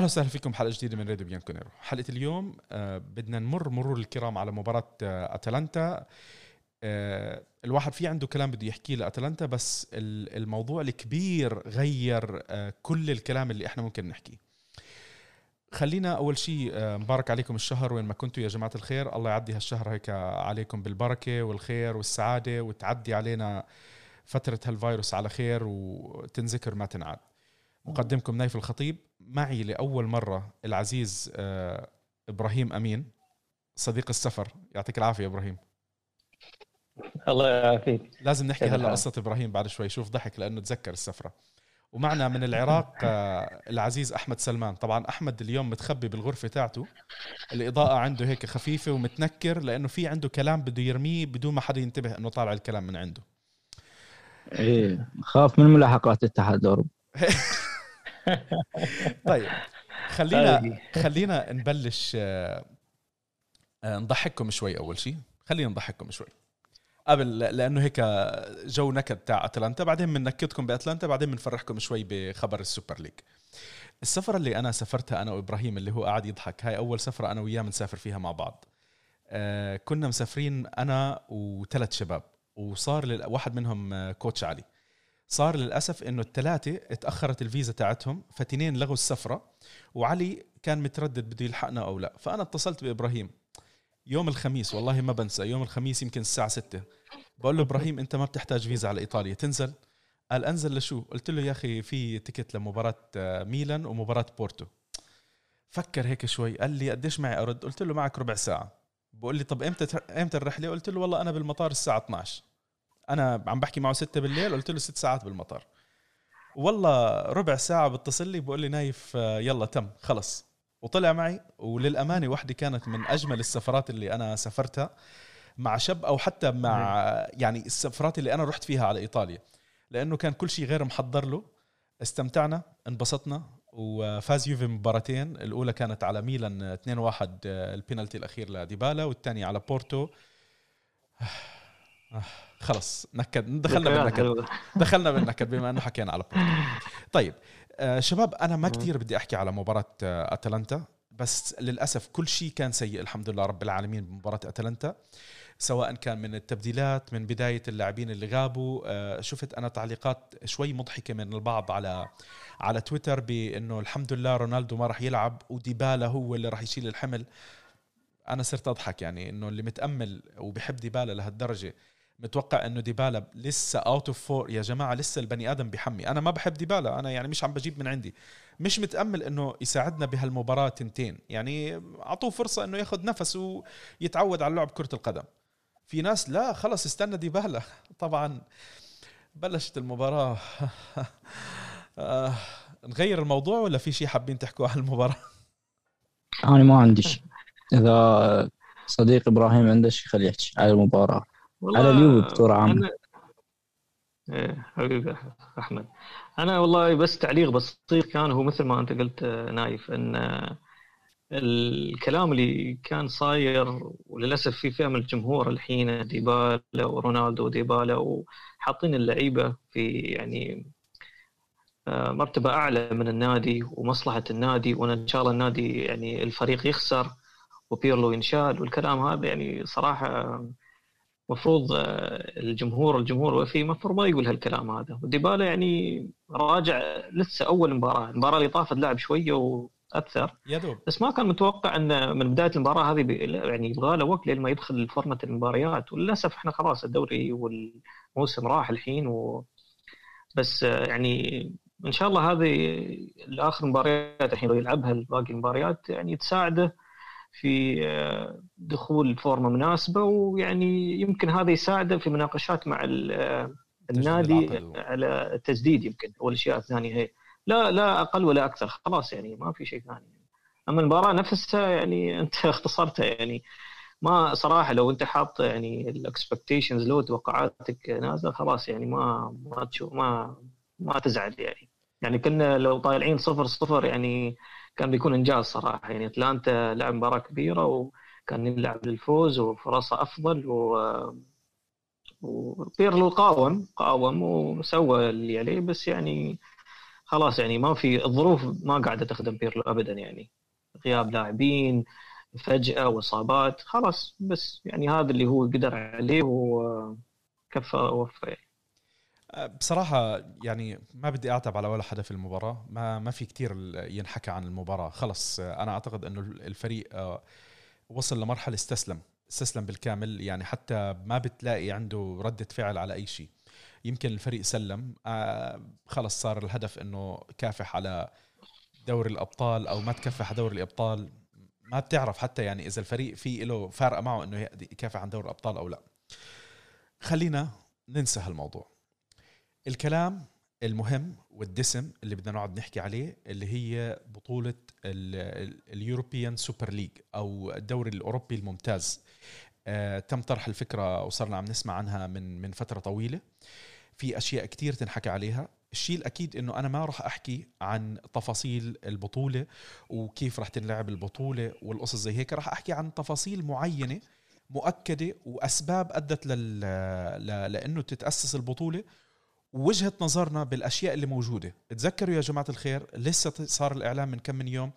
أهلا وسهلا فيكم. حلقة جديدة من راديو بيانكونيرو حلقة اليوم آه بدنا نمر مرور الكرام على مباراة آه أتلانتا. آه الواحد في عنده كلام بده يحكيه لأتلانتا بس الموضوع الكبير غير كل الكلام اللي إحنا ممكن نحكيه. خلينا أول شيء مبارك عليكم الشهر. وين ما كنتوا يا جماعة الخير الله يعدي هالشهر هيك عليكم بالبركة والخير والسعادة وتعدي علينا فترة هالفيروس على خير وتنذكر ما تنعاد. مقدمكم نايف الخطيب. معي لأول مرة العزيز آه، إبراهيم أمين صديق السفر. يعطيك العافية إبراهيم. الله يعافيك. لازم نحكي هلا قصة إبراهيم بعد شوي. شوف ضحك لأنه تذكر السفرة. ومعنا من العراق آه، العزيز أحمد سلمان. طبعا أحمد اليوم متخبي بالغرفة تاعته. الإضاءة عنده هيك خفيفة ومتنكر لأنه في عنده كلام بده يرميه بدون ما حدا ينتبه إنه طالع الكلام من عنده. إيه خاف من ملاحقات اتحاد الاوروبي طيب خلينا خلينا نبلش آه، نضحككم شوي أول شيء خلينا نضحككم شوي. قبل لأنه هيك جو نكد تاع أتلانتا بعدين بننكدكم بأتلانتا بعدين بنفرحكم شوي بخبر ال Super League. السفرة اللي أنا سافرتها أنا وإبراهيم اللي هو قاعد يضحك هاي أول سفرة أنا وياه بنسافر فيها مع بعض. آه كنا مسافرين أنا وثلاث شباب وصار واحد منهم آه، coach علي. صار للأسف إنه الثلاثه اتأخرت الفيزا تاعتهم فتنين لغوا السفرة وعلي كان متردد بده يلحقنا أو لا. فأنا اتصلت بإبراهيم يوم الخميس والله ما بنسى يوم الخميس يمكن الساعة 6 بقول له إبراهيم أنت ما بتحتاج فيزا على إيطاليا تنزل؟ قال أنزل لشو؟ قلت له يا أخي في ticket لمباراة آه، ميلان ومباراة بورتو. فكر هيك شوي قال لي قديش معي أرد؟ قلت له معك ربع ساعة. بقول لي طب إمتى إمتى الرحلة؟ قلت له والله أنا بالمطار الساعة 12 أنا عم بحكي معه ستة بالليل قلت له ست ساعات بالمطار. والله ربع ساعة بتصل لي بقول لي نايف آه، يلا تم خلص. وطلع معي وللأمانة وحدة كانت من أجمل السفرات اللي أنا سافرتها مع شاب أو حتى مع يعني السفرات اللي أنا رحت فيها على إيطاليا. لأنه كان كل شيء غير محضر له. استمتعنا انبسطنا وفاز يوفي مباراتين. الأولى كانت على ميلان 2-1 آه، البينالتي الأخير لديبالا والثانية على بورتو. آه. خلص. نكد. دخلنا بالنكد. دخلنا بالنكد بما إنه حكينا على بورتو طيب آه شباب أنا ما كثير بدي أحكي على مباراة آه أتلانتا بس للأسف كل شيء كان سيء الحمد لله رب العالمين بمباراة أتلانتا. سواء كان من التبديلات من بداية اللاعبين اللي غابوا آه شفت أنا تعليقات شوي مضحكة من البعض على على تويتر بأنه الحمد لله رونالدو ما راح يلعب وديبالا هو اللي راح يشيل الحمل. أنا صرت أضحك يعني إنه اللي متأمل وبحب ديبالا لهالدرجة متوقع إنه ديبالا لسه out of form يا جماعة لسه البني آدم بحمي. أنا ما بحب ديبالا. أنا يعني مش عم بجيب من عندي. مش متأمل إنه يساعدنا بهالمباراة تنتين. يعني أعطوه فرصة إنه ياخذ نفس ويتعود على لعب كرة القدم. في ناس لا خلص استنى ديبالا. طبعا بلشت المباراة. آه، نغير الموضوع ولا في شيء حابين تحكوا عن المباراة؟ أنا ما عندي شيء إذا صديق إبراهيم عنده شيء خليه يحكي على المباراة. على اليوم بصوره عامه إيه حبيبي أحمد. أنا والله بس تعليق بسيط كان هو مثل ما أنت قلت نايف إن الكلام اللي كان صاير وللأسف في فئة من الجمهور الحين ديبالا ورونالدو وديبالا وحاطين اللعيبة في يعني آه، مرتبة أعلى من النادي ومصلحة النادي وان إن شاء الله النادي يعني الفريق يخسر وبيرلو ينشال والكلام هذا يعني صراحة مفروض آه، الجمهور الجمهور وفي مفروض ما يقول هالكلام هذا. وديبالا يعني راجع لسه أول مباراة المباراة اللي طافت لعب شوية وأكثر. يدوب بس ما كان متوقع إن من بداية المباراة هذه يعني يبغى له وقت لين ما يدخل فورمه المباريات. وللأسف إحنا خلاص الدوري والموسم راح الحين و بس آه، يعني إن شاء الله هذه الآخر مباريات الحين لو يلعبها باقي المباريات يعني تساعده في آه، دخول فورمه مناسبة ويعني يمكن هذا يساعده في مناقشات مع آه، النادي على التسديد يمكن أو الاشياء الثانية هي لا لا أقل ولا أكثر خلاص يعني ما في شيء ثاني. أما المباراة نفسها يعني أنت اختصرتها يعني ما صراحة لو أنت حاط يعني الاكسبكتيشنز لو توقعاتك نازلة خلاص يعني ما ما تشوف ما ما تزعل يعني. يعني كنا لو طالعين صفر صفر يعني كان بيكون إنجاز صراحة. يعني أتلانتا لعب مباراة كبيرة وكان يلعب للفوز وفرصة أفضل و وبيرلو قاوم قاوم وسوى اللي عليه. بس يعني خلاص يعني ما في الظروف ما قاعدة تخدم بيرلو ابدا. يعني غياب لاعبين فجأة وإصابات خلاص. بس يعني هذا اللي هو قدر عليه وكفى وفى بصراحة يعني ما بدي أعتب على ولا حدا في المباراة. ما ما في كتير ينحكى عن المباراة. خلص أنا أعتقد أنه الفريق آه، وصل لمرحلة استسلم استسلم بالكامل. يعني حتى ما بتلاقي عنده ردة فعل على أي شيء. يمكن الفريق سلم. آه، خلص صار الهدف أنه كافح على دوري الأبطال أو ما تكفح على دوري الأبطال. ما بتعرف حتى يعني إذا الفريق في له فارقة معه أنه يكافح عن دوري الأبطال أو لا. خلينا ننسى هالموضوع. الكلام المهم والدسم اللي بدنا نقعد نحكي عليه اللي هي بطولة ال European Super League أو الدوري الأوروبي الممتاز. آه تم طرح الفكرة وصرنا عم نسمع عنها من من فترة طويلة. في أشياء كتير تنحكى عليها. الشيء الأكيد أنه أنا ما راح أحكي عن تفاصيل البطولة وكيف راح تنلعب البطولة والقصص زي هيك. راح أحكي عن تفاصيل معينة مؤكدة وأسباب أدت لل... لأنه تتأسس البطولة وجهة نظرنا بالأشياء اللي موجودة. تذكروا يا جماعة الخير لسه صار الاعلان من كم من يوم.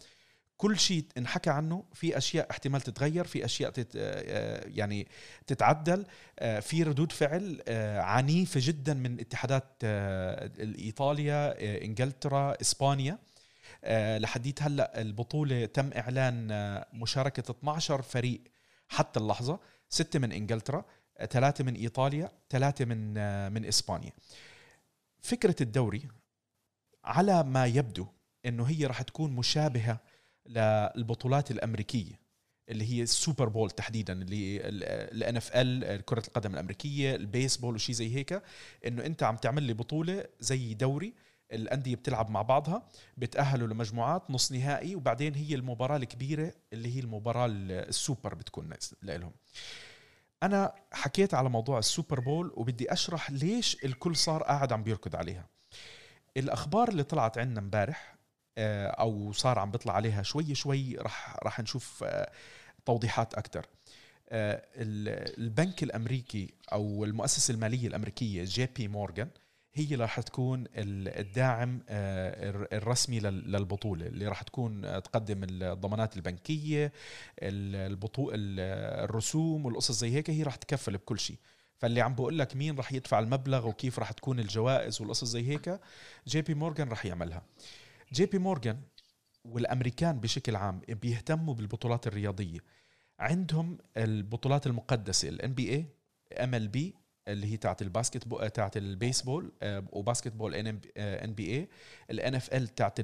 كل شيء انحكى عنه. في أشياء احتمال تتغير في أشياء تت آه، يعني تتعدل. آه، في ردود فعل آه، عنيفة جدا من اتحادات إيطاليا إنجلترا إسبانيا. لحديت هلأ البطولة تم إعلان مشاركة 12 فريق حتى اللحظة. ستة من إنجلترا ثلاثة من إيطاليا ثلاثة من من إسبانيا. فكرة الدوري على ما يبدو إنه هي راح تكون مشابهة للبطولات الأمريكية اللي هي ال Super Bowl تحديدا اللي ال NFL كرة القدم الأمريكية البيسبول وشي زي هيك إنه أنت عم تعمل لي بطولة زي دوري الأندية بتلعب مع بعضها بتأهلوا لمجموعات نص نهائي وبعدين هي المباراة الكبيرة اللي هي المباراة السوبر بتكون لهم أنا حكيت على موضوع ال Super Bowl وبدي أشرح ليش الكل صار قاعد عم بيركض عليها. الأخبار اللي طلعت عندنا امبارح آه، أو صار عم بيطلع عليها شوي شوي راح راح نشوف آه، توضيحات أكثر آه، البنك الأمريكي أو المؤسسة المالية الأمريكية JP Morgan هي راح تكون الداعم آه، الرسمي للبطولة اللي راح تكون آه، تقدم الضمانات البنكية البطو الرسوم والقصص زي هيك هي راح تكفل بكل شيء. فاللي عم بقول لك مين راح يدفع المبلغ وكيف راح تكون الجوائز والقصص زي هيك JP Morgan راح يعملها. JP Morgan والأمريكان بشكل عام بيهتموا بالبطولات الرياضية. عندهم البطولات المقدسة ال NBA MLB اللي هي تاعت ال basketball تاعت البيسبول آه، و basketball ان NBA ال NFL تاعت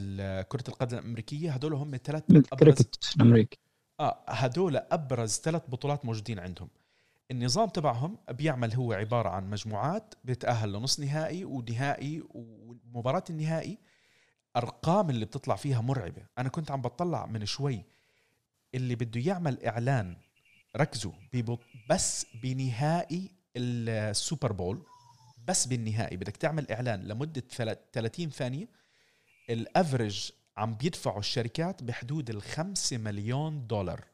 كرة القدم الأمريكية هدول هم ثلاث ابرز الامريكي آه هدول أبرز ثلاث بطولات موجودين عندهم. النظام تبعهم بيعمل هو عبارة عن مجموعات بتأهل لنص نهائي ونهائي ومباراة النهائي. ارقام اللي بتطلع فيها مرعبة. أنا كنت عم بطلع من شوي. اللي بده يعمل إعلان ركزوا بس بنهائي ال Super Bowl بس بالنهائي بدك تعمل إعلان لمدة 30 ثانية ال average عم بيدفعوا الشركات بحدود ال 5 مليون دولار.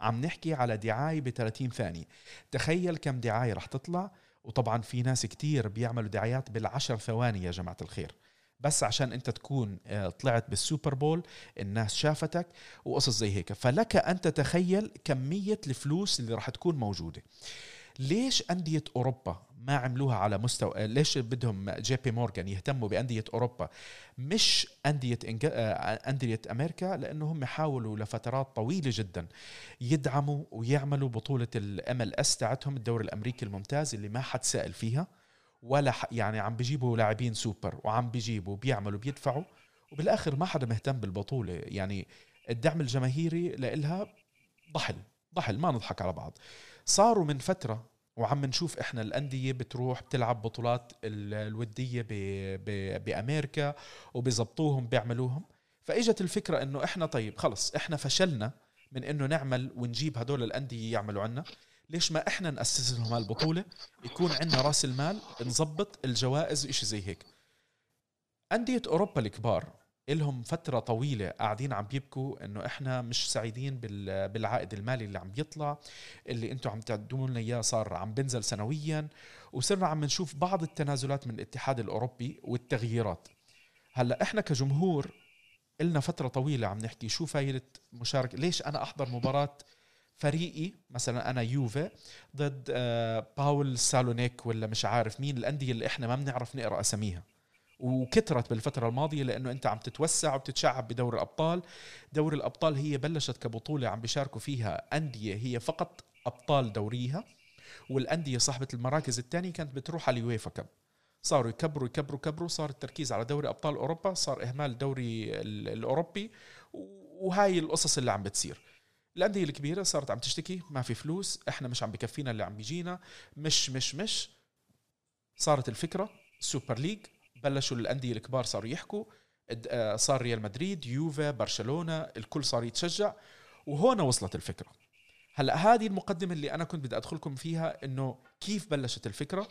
عم نحكي على دعاية ب 30 ثانية. تخيل كم دعاية رح تطلع. وطبعا في ناس كتير بيعملوا دعايات بالعشر ثواني يا جماعة الخير. بس عشان أنت تكون آه، طلعت بال Super Bowl الناس شافتك وقصص زي هيك. فلك أن تتخيل كمية الفلوس اللي راح تكون موجودة. ليش أندية أوروبا ما عملوها على مستوى ليش بدهم JP Morgan يهتموا بأندية أوروبا مش أندية إنج... آه، أندية أمريكا؟ لأنه هم حاولوا لفترات طويلة جدا يدعموا ويعملوا بطولة ال MLS تاعتهم الدوري الأمريكي الممتاز اللي ما حد سائل فيها ولا ح... يعني عم بيجيبوا لاعبين سوبر وعم بيجيبوا بيعملوا بيدفعوا وبالآخر ما حدا مهتم بالبطولة. يعني الدعم الجماهيري لإلها ضحل ضحل ما نضحك على بعض. صاروا من فترة وعم نشوف إحنا الأندية بتروح بتلعب بطولات الودية ب ب بأمريكا وبيظبطوهم بيعملوهم. فإجت الفكرة إنه إحنا طيب خلص إحنا فشلنا من إنه نعمل ونجيب هدول الأندية يعملوا عنا. ليش ما إحنا نأسس لهم هالبطولة؟ يكون عندنا رأس المال نظبط الجوائز وإشي زي هيك. أندية أوروبا الكبار إلهم فترة طويلة قاعدين عم بيبكوا إنه إحنا مش سعيدين بالعائد المالي اللي عم بيطلع اللي أنتم عم تقدموا لنا إياه صار عم بنزل سنويا وصرنا عم نشوف بعض التنازلات من الاتحاد الأوروبي والتغييرات. هلأ إحنا كجمهور إلنا فترة طويلة عم نحكي شو فايدة مشاركة ليش أنا أحضر مباراة فريقي مثلا أنا يوفي ضد آه، باول سالونيك ولا مش عارف مين الأندية اللي إحنا ما بنعرف نقرأ أساميها. وكثرت بالفترة الماضية لأنه أنت عم تتوسع وبتتشعب بدور الأبطال. دور الأبطال هي بلشت كبطولة عم بيشاركوا فيها أندية هي فقط أبطال دوريها والأندية صاحبة المراكز الثانية كانت بتروح على اليويفا كب صاروا يكبروا يكبروا يكبروا صار التركيز على دوري أبطال أوروبا صار إهمال الدوري الأوروبي وهاي القصص اللي عم بتصير. الأندية الكبيرة صارت عم تشتكي ما في فلوس إحنا مش عم بكفينا اللي عم بيجينا مش مش مش. صارت الفكرة Super League بلشوا الانديه الكبار صاروا يحكوا. آه، صار ريال مدريد يوفي برشلونة الكل صار يتشجع. وهون وصلت الفكرة. هلأ هذه المقدمة اللي أنا كنت بدي أدخلكم فيها إنه كيف بلشت الفكرة.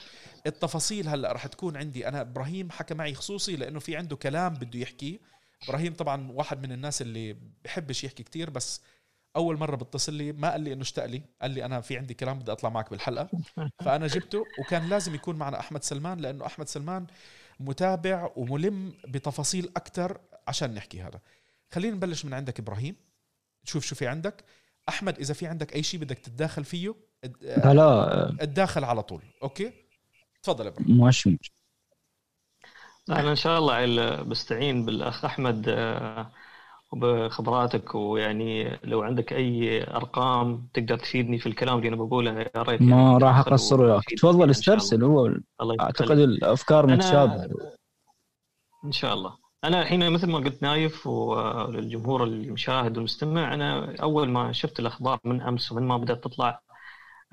التفاصيل هلأ رح تكون عندي. أنا إبراهيم حكى معي خصوصي لأنه في عنده كلام بده يحكيه إبراهيم طبعا واحد من الناس اللي بحبش يحكي كتير بس أول مرة بتصل لي ما قال لي إنه اشتاق لي. قال لي أنا في عندي كلام بدي أطلع معك بالحلقة. فأنا جبته وكان لازم يكون معنا أحمد سلمان لأنه أحمد سلمان متابع وملم بتفاصيل أكثر عشان نحكي هذا. خلينا نبلش من عندك إبراهيم. شوف شو في عندك. أحمد إذا في عندك أي شيء بدك تتداخل فيه لا لا اتداخل على طول. أوكي؟ تفضل إبراهيم. مش أنا إن شاء الله بستعين بالأخ أحمد آه، وبخبراتك ويعني لو عندك أي أرقام تقدر تفيدني في الكلام اللي أنا بقوله يا ريت ما يعني راح اقصر وياك. تفضل استرسل هو أعتقد الأفكار متشابهة. إن شاء الله. أنا الحين مثل ما قلت نايف وللجمهور المشاهد والمستمع أنا أول ما شفت الأخبار من أمس ومن ما بدأت تطلع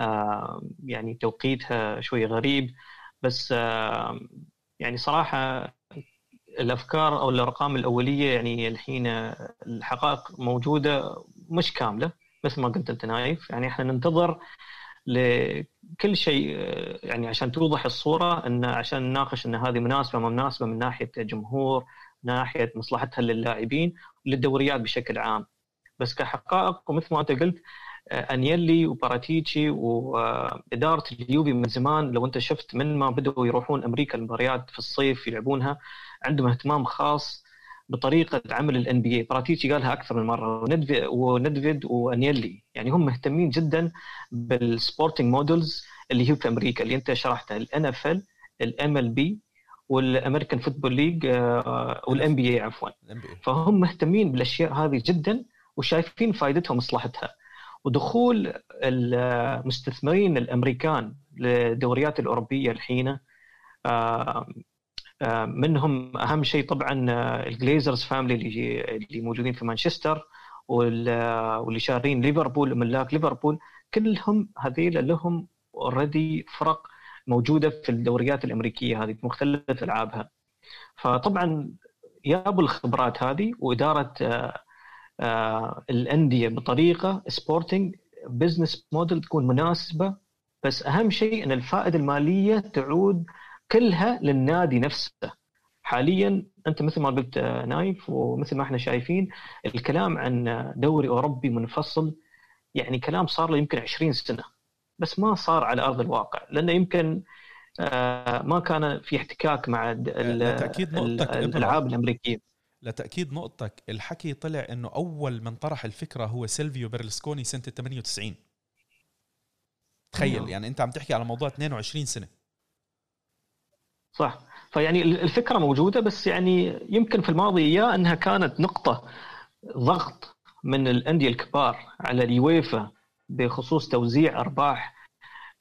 آه، يعني توقيتها شوي غريب بس آه، يعني صراحة الأفكار أو الأرقام الأولية يعني الحين الحقائق موجودة مش كاملة مثل ما قلت أنت نايف. يعني إحنا ننتظر لكل شيء يعني عشان توضح الصورة إن عشان نناقش إن هذه مناسبة ما مناسبة من ناحية جمهور ناحية مصلحتها للاعبين وللدوريات بشكل عام. بس كحقائق ومثل ما أنت قلت أنيلي وباراتيتشي وإدارة اليوفي من زمان لو أنت شفت من ما بدأوا يروحون أمريكا المباريات في الصيف يلعبونها عندهم اهتمام خاص بطريقة عمل ال NBA براتيتشي قالها أكثر من مرة وندفيد وأنيلي. يعني هم مهتمين جدا بال sporting models اللي هي في أمريكا اللي أنت شرحتها ال NFL ال MLB وال American Football League وال NBA عفوا. فهم مهتمين بالأشياء هذه جدا وشايفين فائدتها ومصلحتها ودخول المستثمرين الأمريكان للدوريات الأوروبية الحين آه، منهم أهم شيء طبعا آه، ال Glazers family اللي اللي موجودين في مانشستر واللي شارين ليفربول ملاك ليفربول. كلهم هذيل لهم already فرق موجودة في الدوريات الأمريكية هذه بمختلف ألعابها. فطبعا جابوا الخبرات هذه وإدارة الأندية بطريقة sporting business model تكون مناسبة. بس أهم شيء إن الفائدة المالية تعود كلها للنادي نفسه. حاليا أنت مثل ما قلت آه، نايف ومثل ما إحنا شايفين الكلام عن دوري أوروبي منفصل يعني كلام صار له يمكن 20 سنة بس ما صار على أرض الواقع. لأنه يمكن آه، ما كان في احتكاك مع لتاكيد نقطتك الألعاب الأمريكية. لتاكيد نقطتك. الحكي طلع إنه أول من طرح الفكرة هو سيلفيو بيرلسكوني سنة 98 تخيل نعم. يعني أنت عم تحكي على موضوع 22 سنة. صح. فيعني الفكرة موجودة بس يعني يمكن في الماضي يا أنها كانت نقطة ضغط من الأندية الكبار على اليويفا بخصوص توزيع أرباح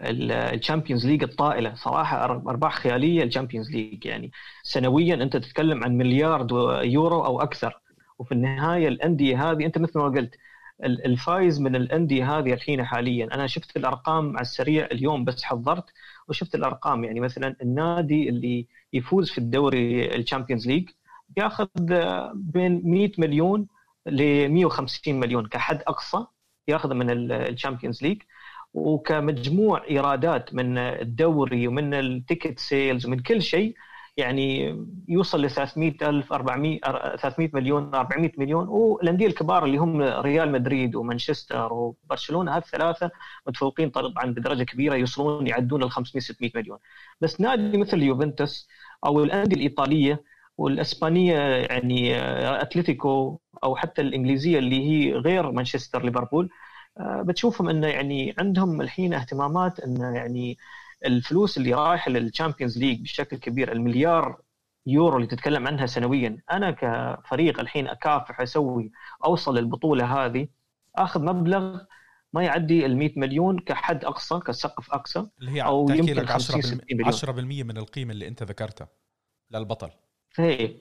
ال Champions League الطائلة. صراحة أرباح خيالية ال Champions League. يعني سنويا أنت تتكلم عن مليار يورو أو أكثر. وفي النهاية الأندية هذه أنت مثل ما قلت الفايز من الأندية هذه الحين حاليا. أنا شفت الأرقام على السريع اليوم بس حضرت وشفت الأرقام. يعني مثلا النادي اللي يفوز في الدوري ال Champions League ياخذ بين 100 مليون ل 150 مليون. كحد أقصى ياخذ من ال Champions League. وكمجموع إيرادات من الدوري ومن ال ticket sales ومن كل شيء يعني يوصل ل 300 ألف 400 300 مليون 400 مليون. والأندية الكبار اللي هم ريال مدريد ومانشستر وبرشلونة هذه الثلاثة متفوقين طبعا بدرجة كبيرة يوصلون يعدون ال 500 600 مليون. بس نادي مثل يوفنتوس أو الأندية الإيطالية والأسبانية يعني أتلتيكو أو حتى الإنجليزية اللي هي غير مانشستر ليفربول بتشوفهم انه يعني عندهم الحين اهتمامات انه يعني الفلوس اللي رايحه لل Champions League بشكل كبير المليار يورو اللي تتكلم عنها سنويا أنا كفريق الحين أكافح أسوي أوصل للبطولة هذه أخذ مبلغ ما يعدي ال 100 مليون كحد أقصى كسقف أقصى اللي هي أو يمكن 10 10% من القيمة اللي أنت ذكرتها للبطل. هي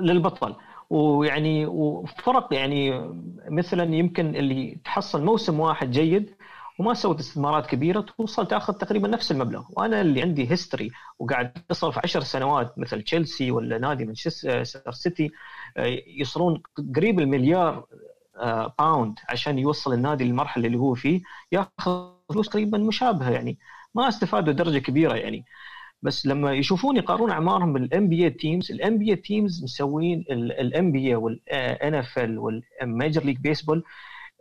للبطل. ويعني وفرق يعني مثلا يمكن اللي تحصل موسم واحد جيد وما سوت استثمارات كبيرة توصل تاخذ تقريبا نفس المبلغ. وأنا اللي عندي history وقاعد أصرف 10 سنوات مثل تشيلسي ولا نادي مانشستر سيتي آه، يصرفون قريب المليار pound آه، عشان يوصل النادي للمرحلة اللي هو فيه. ياخذ فلوس تقريبا مشابهة يعني. ما استفادوا درجة كبيرة يعني. بس لما يشوفون يقارنون أعمارهم بال NBA teams ال NBA teams مسوين ال NBA وال NFL وال Major League Baseball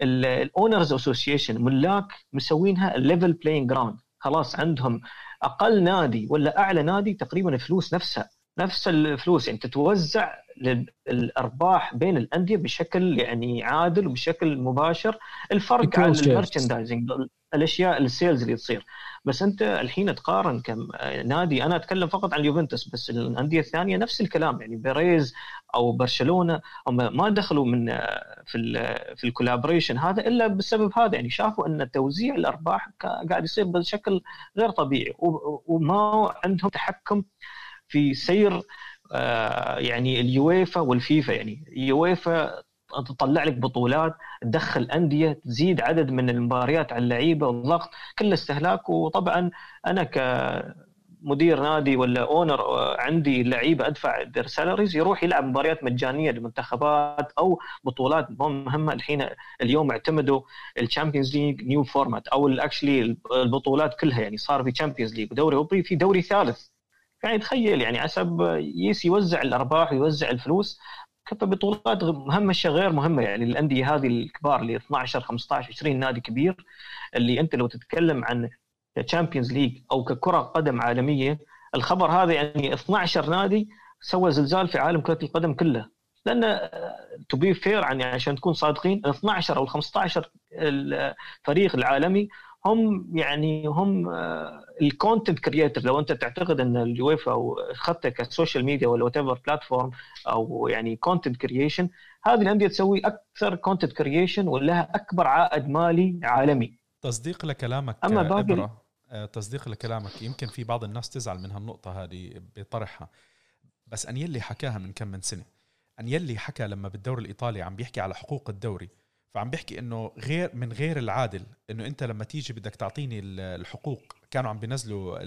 ال owners association ملاك مسوينها ال level playing ground خلاص عندهم أقل نادي ولا أعلى نادي تقريبا الفلوس نفسها. نفس الفلوس. يعني تتوزع الارباح بين الأندية بشكل يعني عادل وبشكل مباشر. الفرق على ال merchandising الأشياء ال sales اللي تصير. بس أنت الحين تقارن كم نادي أنا أتكلم فقط عن اليوفنتوس بس الأندية الثانية نفس الكلام. يعني بيريز أو برشلونة هم ما دخلوا من في في ال collaboration هذا إلا بسبب هذا. يعني شافوا أن توزيع الأرباح قاعد يصير بشكل غير طبيعي. وما عندهم تحكم في سير آه، يعني اليويفا والفيفا. يعني اليويفا تطلع لك بطولات تدخل أندية تزيد عدد من المباريات على اللعيبة والضغط كل استهلاك. وطبعا أنا كمدير نادي ولا owner عندي لعيبة أدفع their salaries يروح يلعب مباريات مجانية للمنتخبات أو بطولات. مهمه الحين اليوم اعتمدوا ال Champions League new format أو actually البطولات كلها. يعني صار في Champions League ودوري أوروبي في دوري ثالث. يعني تخيل يعني حسب بس يوزع الأرباح ويوزع الفلوس بطولات مهمشه غير مهمة. يعني الأندية هذه الكبار اللي 12 15 20 نادي كبير اللي أنت لو تتكلم عن Champions League أو ككرة قدم عالمية الخبر هذا يعني 12 نادي سوا زلزال في عالم كرة القدم كله. لأن to be fair يعني عشان تكون صادقين ال 12 أو ال 15 الفريق العالمي هم يعني هم ال content creator لو انت تعتقد إن اليويفا أو اخذتها ك social media ولا whatever platform أو يعني content creation هذه الانديه تسوي أكثر content creation ولها أكبر عائد مالي عالمي. تصديق لكلامك أما باقي آه، تصديق لكلامك يمكن في بعض الناس تزعل من هالنقطة هذه بطرحها. بس انيلي حكاها من كم من سنة انيلي حكى لما بالدوري الإيطالي عم بيحكي على حقوق الدوري فعم بيحكي إنه غير من غير العادل إنه أنت لما تيجي بدك تعطيني الحقوق كانوا عم بينزلوا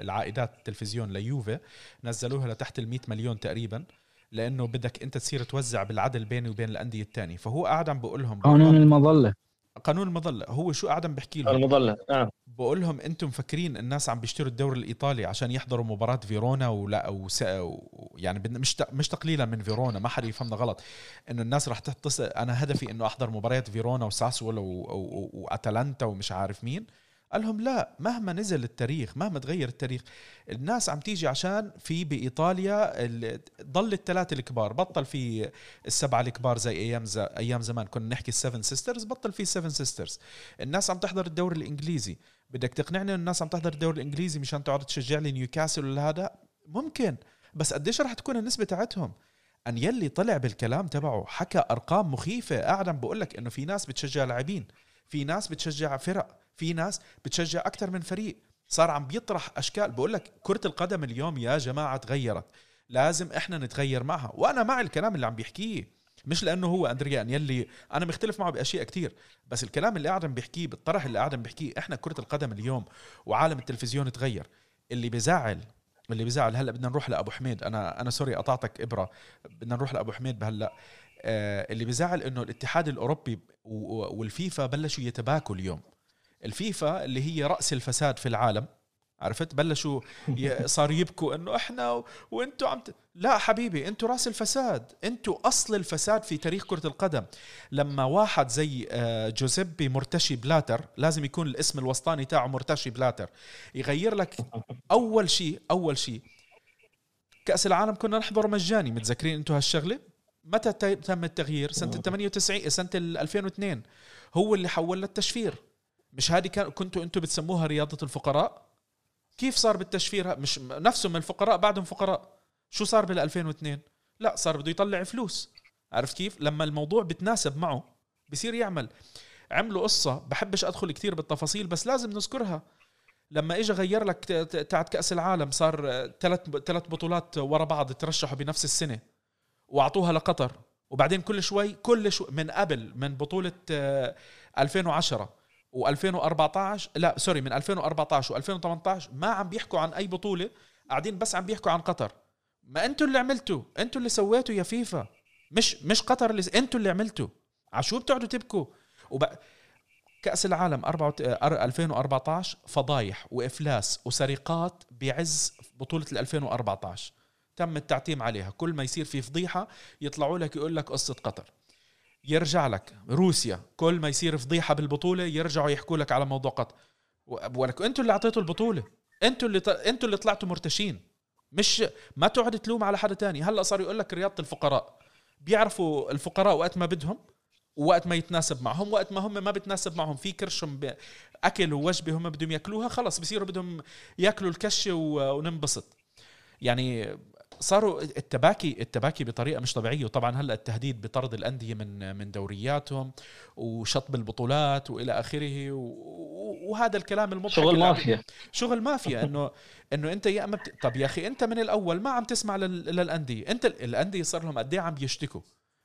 العائدات التلفزيون ليوفي نزلوها لتحت ال 100 مليون تقريبا لإنه بدك أنت تصير توزع بالعدل بيني وبين الأندية الثانية فهو قاعد عم بقول لهم قانون المظلة. قانون المظلة هو شو قاعد عم بحكي لهم؟ المظلة آه. بقول لهم أنتم مفكرين الناس عم بيشتروا الدوري الإيطالي عشان يحضروا مباراة فيرونا ولا أو يعني مش مش تقليلا من فيرونا ما حدا يفهمنا غلط. إنه الناس رح تتصل أنا هدفي إنه أحضر مباريات فيرونا وساسولا وأتلانتا ومش عارف مين. قال لهم لا مهما نزل التاريخ مهما تغير التاريخ الناس عم تيجي عشان في بإيطاليا ضل الثلاثة الكبار بطل في السبعة الكبار زي أيام أيام زمان كنا نحكي ال seven sisters بطل في seven sisters الناس عم تحضر الدوري الإنجليزي. بدك تقنعني ان الناس عم تحضر الدوري الإنجليزي مشان تقعد تشجع لي نيوكاسل ولا هذا؟ ممكن. بس قديش رح تكون النسبة تاعتهم؟ أن يلي طلع بالكلام تبعه حكى أرقام مخيفة. قاعد عم بقول لك إنه في ناس بتشجع لاعبين في ناس بتشجع فرق. في ناس بتشجع أكثر من فريق. صار عم بيطرح أشكال. بقول لك كرة القدم اليوم يا جماعة تغيرت. لازم إحنا نتغير معها. وأنا مع الكلام اللي عم بيحكيه. مش لأنه هو أندريا يلي أنا مختلف معه بأشياء كتير. بس الكلام اللي قاعد بيحكيه بالطرح اللي قاعد بيحكيه إحنا كرة القدم اليوم وعالم التلفزيون تغير. اللي بزعل اللي بزعل هلأ بدنا نروح لأبو حميد. أنا أنا sorry قطعتك إبرة. بدنا نروح لأبو حميد بهلأ. آه اللي بزعل إنه الاتحاد الأوروبي والفيفا بلشوا يتباكوا اليوم. الفيفا اللي هي رأس الفساد في العالم عرفت؟ بلشوا صار يبكوا إنه إحنا وإنتوا عم ت... لا حبيبي إنتوا رأس الفساد إنتوا أصل الفساد في تاريخ كرة القدم. لما واحد زي آه، جوزيبي مرتشي بلاتر لازم يكون الاسم الوسطاني تاعه مرتشي بلاتر يغير لك أول شيء أول شيء كأس العالم كنا نحضر مجاني متذكرين أنتم هالشغلة؟ متى تم التغيير؟ سنة ال 98 سنة ال 2002 هو اللي حول للتشفير مش هذه كان كنتوا أنتم بتسموها رياضة الفقراء؟ كيف صار بالتشفير؟ مش نفسهم الفقراء بعدهم فقراء. شو صار بال 2002 لا صار بده يطلع فلوس. عرفت كيف؟ لما الموضوع بتناسب معه بصير يعمل. عملوا قصة بحبش أدخل كثير بالتفاصيل بس لازم نذكرها. لما اجى غير لك تاعت كأس العالم صار ثلاث ثلاث بطولات ورا بعض ترشحوا بنفس السنة وأعطوها لقطر. وبعدين كل شوي كل شوي من قبل من بطولة 2010 و2014 لا سوري من 2014 و2018 ما عم بيحكوا عن أي بطولة قاعدين بس عم بيحكوا عن قطر. ما أنتوا اللي عملتوا أنتوا اللي سويتوا يا فيفا. مش مش قطر اللي أنتوا اللي عملتوا. عشو بتقعدوا تبكوا؟ وب... كأس العالم 2014 فضايح وإفلاس وسرقات بعز بطولة 2014 تم التعتيم عليها. كل ما يصير في فضيحة يطلعوا لك يقول لك قصة قطر. يرجع لك. روسيا كل ما يصير فضيحة بالبطولة يرجعوا يحكوا لك على موضوع قطر. ولك أنتوا اللي أعطيتوا البطولة. أنتوا اللي. أنتوا اللي طلعتوا مرتشين. مش ما تقعد تلوم على حدا تاني. هلأ صار يقول لك رياضة الفقراء. بيعرفوا الفقراء وقت ما بدهم ووقت ما يتناسب معهم وقت ما هم ما بتناسب معهم. في كرشهم أكل ووجبة هم بدهم ياكلوها خلص بصيروا بدهم ياكلوا الكشة وننبسط. يعني صاروا التباكي التباكي بطريقة مش طبيعية. وطبعا هلأ التهديد بطرد الأندية من من دورياتهم وشطب البطولات وإلى آخره وهذا الكلام المضحك شغل مافيا. شغل مافيا. انه إنه أنت يا أما بت... طب يا أخي أنت من الأول ما عم تسمع لل... للأندية. أنت الأندية صار لهم قد إيه عم يشتكوا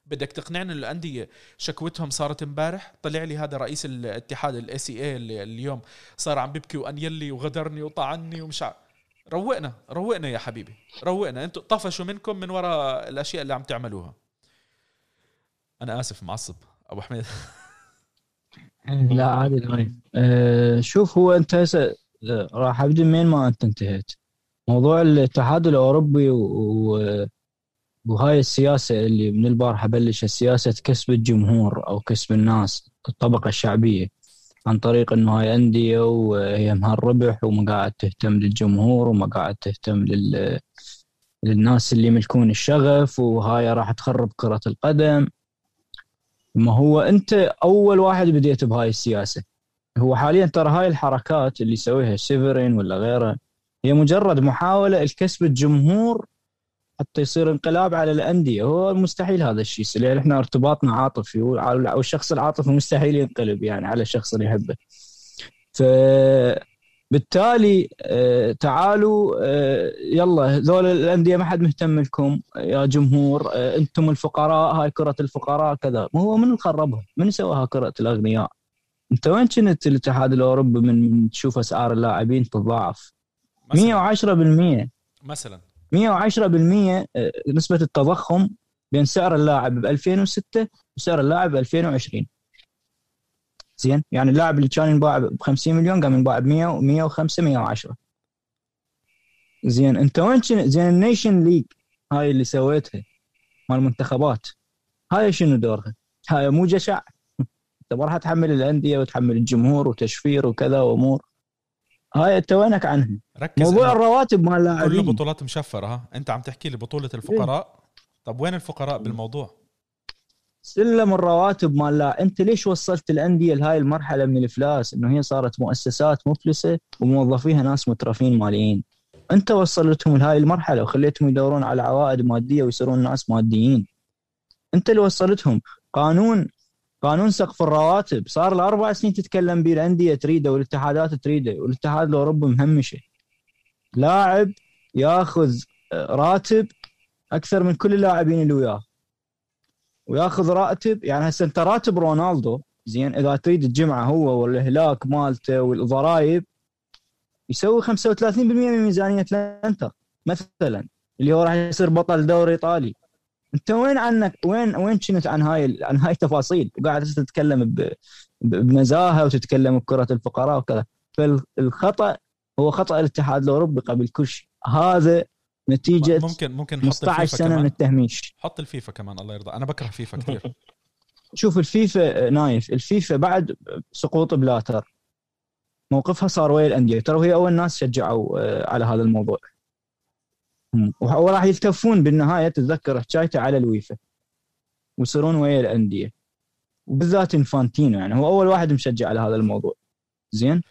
بدك تقنعني ان الأندية شكوتهم صارت امبارح؟ طلع لي هذا رئيس الاتحاد ال ECA اللي اليوم صار عم بيبكي وأنيلي وغدرني وطعني ومش ع... روقنا روقنا يا حبيبي روقنا. أنتوا طفشوا منكم من وراء الأشياء اللي عم تعملوها. أنا آسف معصب. أبو حميد. لا عادي أه شوف هو أنت هسه راح أبدأ من ما أنت انتهيت. موضوع الاتحاد الأوروبي و... وهاي السياسة اللي من البارحة بلش سياسة كسب الجمهور أو كسب الناس الطبقة الشعبية. عن طريق إنه هاي أندية وهي الربح وما قاعد تهتم للجمهور وما قاعد تهتم لل للناس اللي يملكون الشغف وهاي راح تخرب كرة القدم. ما هو أنت أول واحد بديت بهاي السياسة. هو حاليا ترى هاي الحركات اللي يسويها سيفرين ولا غيره هي مجرد محاولة لكسب الجمهور حتى يصير انقلاب على الأندية. هو مستحيل هذا الشيء لأن إحنا ارتباطنا عاطفي والشخص العاطفي مستحيل ينقلب يعني على الشخص اللي يحبه. ف بالتالي آه، تعالوا آه، يلا ذول الأندية ما حد مهتم لكم يا جمهور آه، أنتم الفقراء هاي كرة الفقراء كذا. ما هو من خربها؟ من سواها كرة الأغنياء؟ أنت وين كنت الاتحاد الأوروبي من تشوف أسعار اللاعبين تتضاعف 110% مثلا. 110% آه، نسبة التضخم بين سعر اللاعب ب 2006 وسعر اللاعب ب 2020 زين؟ يعني اللاعب اللي كان ينباع ب 50 مليون قام ينباع ب 100 105 110 زين انت وين زين ال Nations League هاي اللي سويتها مال المنتخبات؟ هاي شنو دورها؟ هاي مو جشع؟ انت ما راح تحمل الأندية وتحمل الجمهور وتشفير وكذا وأمور. هاي أنت وينك عنها؟ ركز موضوع الرواتب مال اللاعبين كل بطولات مشفرة ها؟ أنت عم تحكي لي بطولة الفقراء. إيه؟ طب وين الفقراء بالموضوع؟ سلم الرواتب مال لا أنت ليش وصلت الأندية لهاي المرحلة من الافلاس إنه هي صارت مؤسسات مفلسة وموظفيها ناس مترفين ماليين. أنت وصلتهم لهاي المرحلة وخليتهم يدورون على عوائد مادية ويصيرون ناس ماديين. أنت اللي وصلتهم. قانون قانون سقف الرواتب. صار له أربع سنين تتكلم به الأندية تريده والاتحادات تريده والاتحاد الاوروبي مهمشه لاعب ياخذ راتب أكثر من كل اللاعبين اللي وياه. وياخذ راتب يعني هسه أنت راتب رونالدو زين إذا تريد الجمعه هو والهلاك مالته والضرائب يسوي 35% من ميزانية الإنتر مثلا اللي هو راح يصير بطل دوري إيطالي. انت وين عنك وين وين كنت عن هاي عن هاي التفاصيل؟ وقاعد تتكلم بنزاهه وتتكلم بكرة الفقراء وكذا. فالخطا هو خطأ الاتحاد الأوروبي قبل كل شيء. هذا نتيجة ممكن ممكن 15 سنة كمان. من التهميش. حط الفيفا كمان الله يرضى. أنا بكره فيفا كثير. شوف الفيفا نايف. الفيفا بعد سقوط بلاتر. موقفها صار ويا الأندية؟ ترى هي أول ناس شجعوا آه، على هذا الموضوع. وراح يلتفون بالنهاية تتذكر حكايته على الويفا. ويصيرون ويا الأندية. وبالذات إنفانتينو يعني هو أول واحد مشجع على هذا الموضوع. زين؟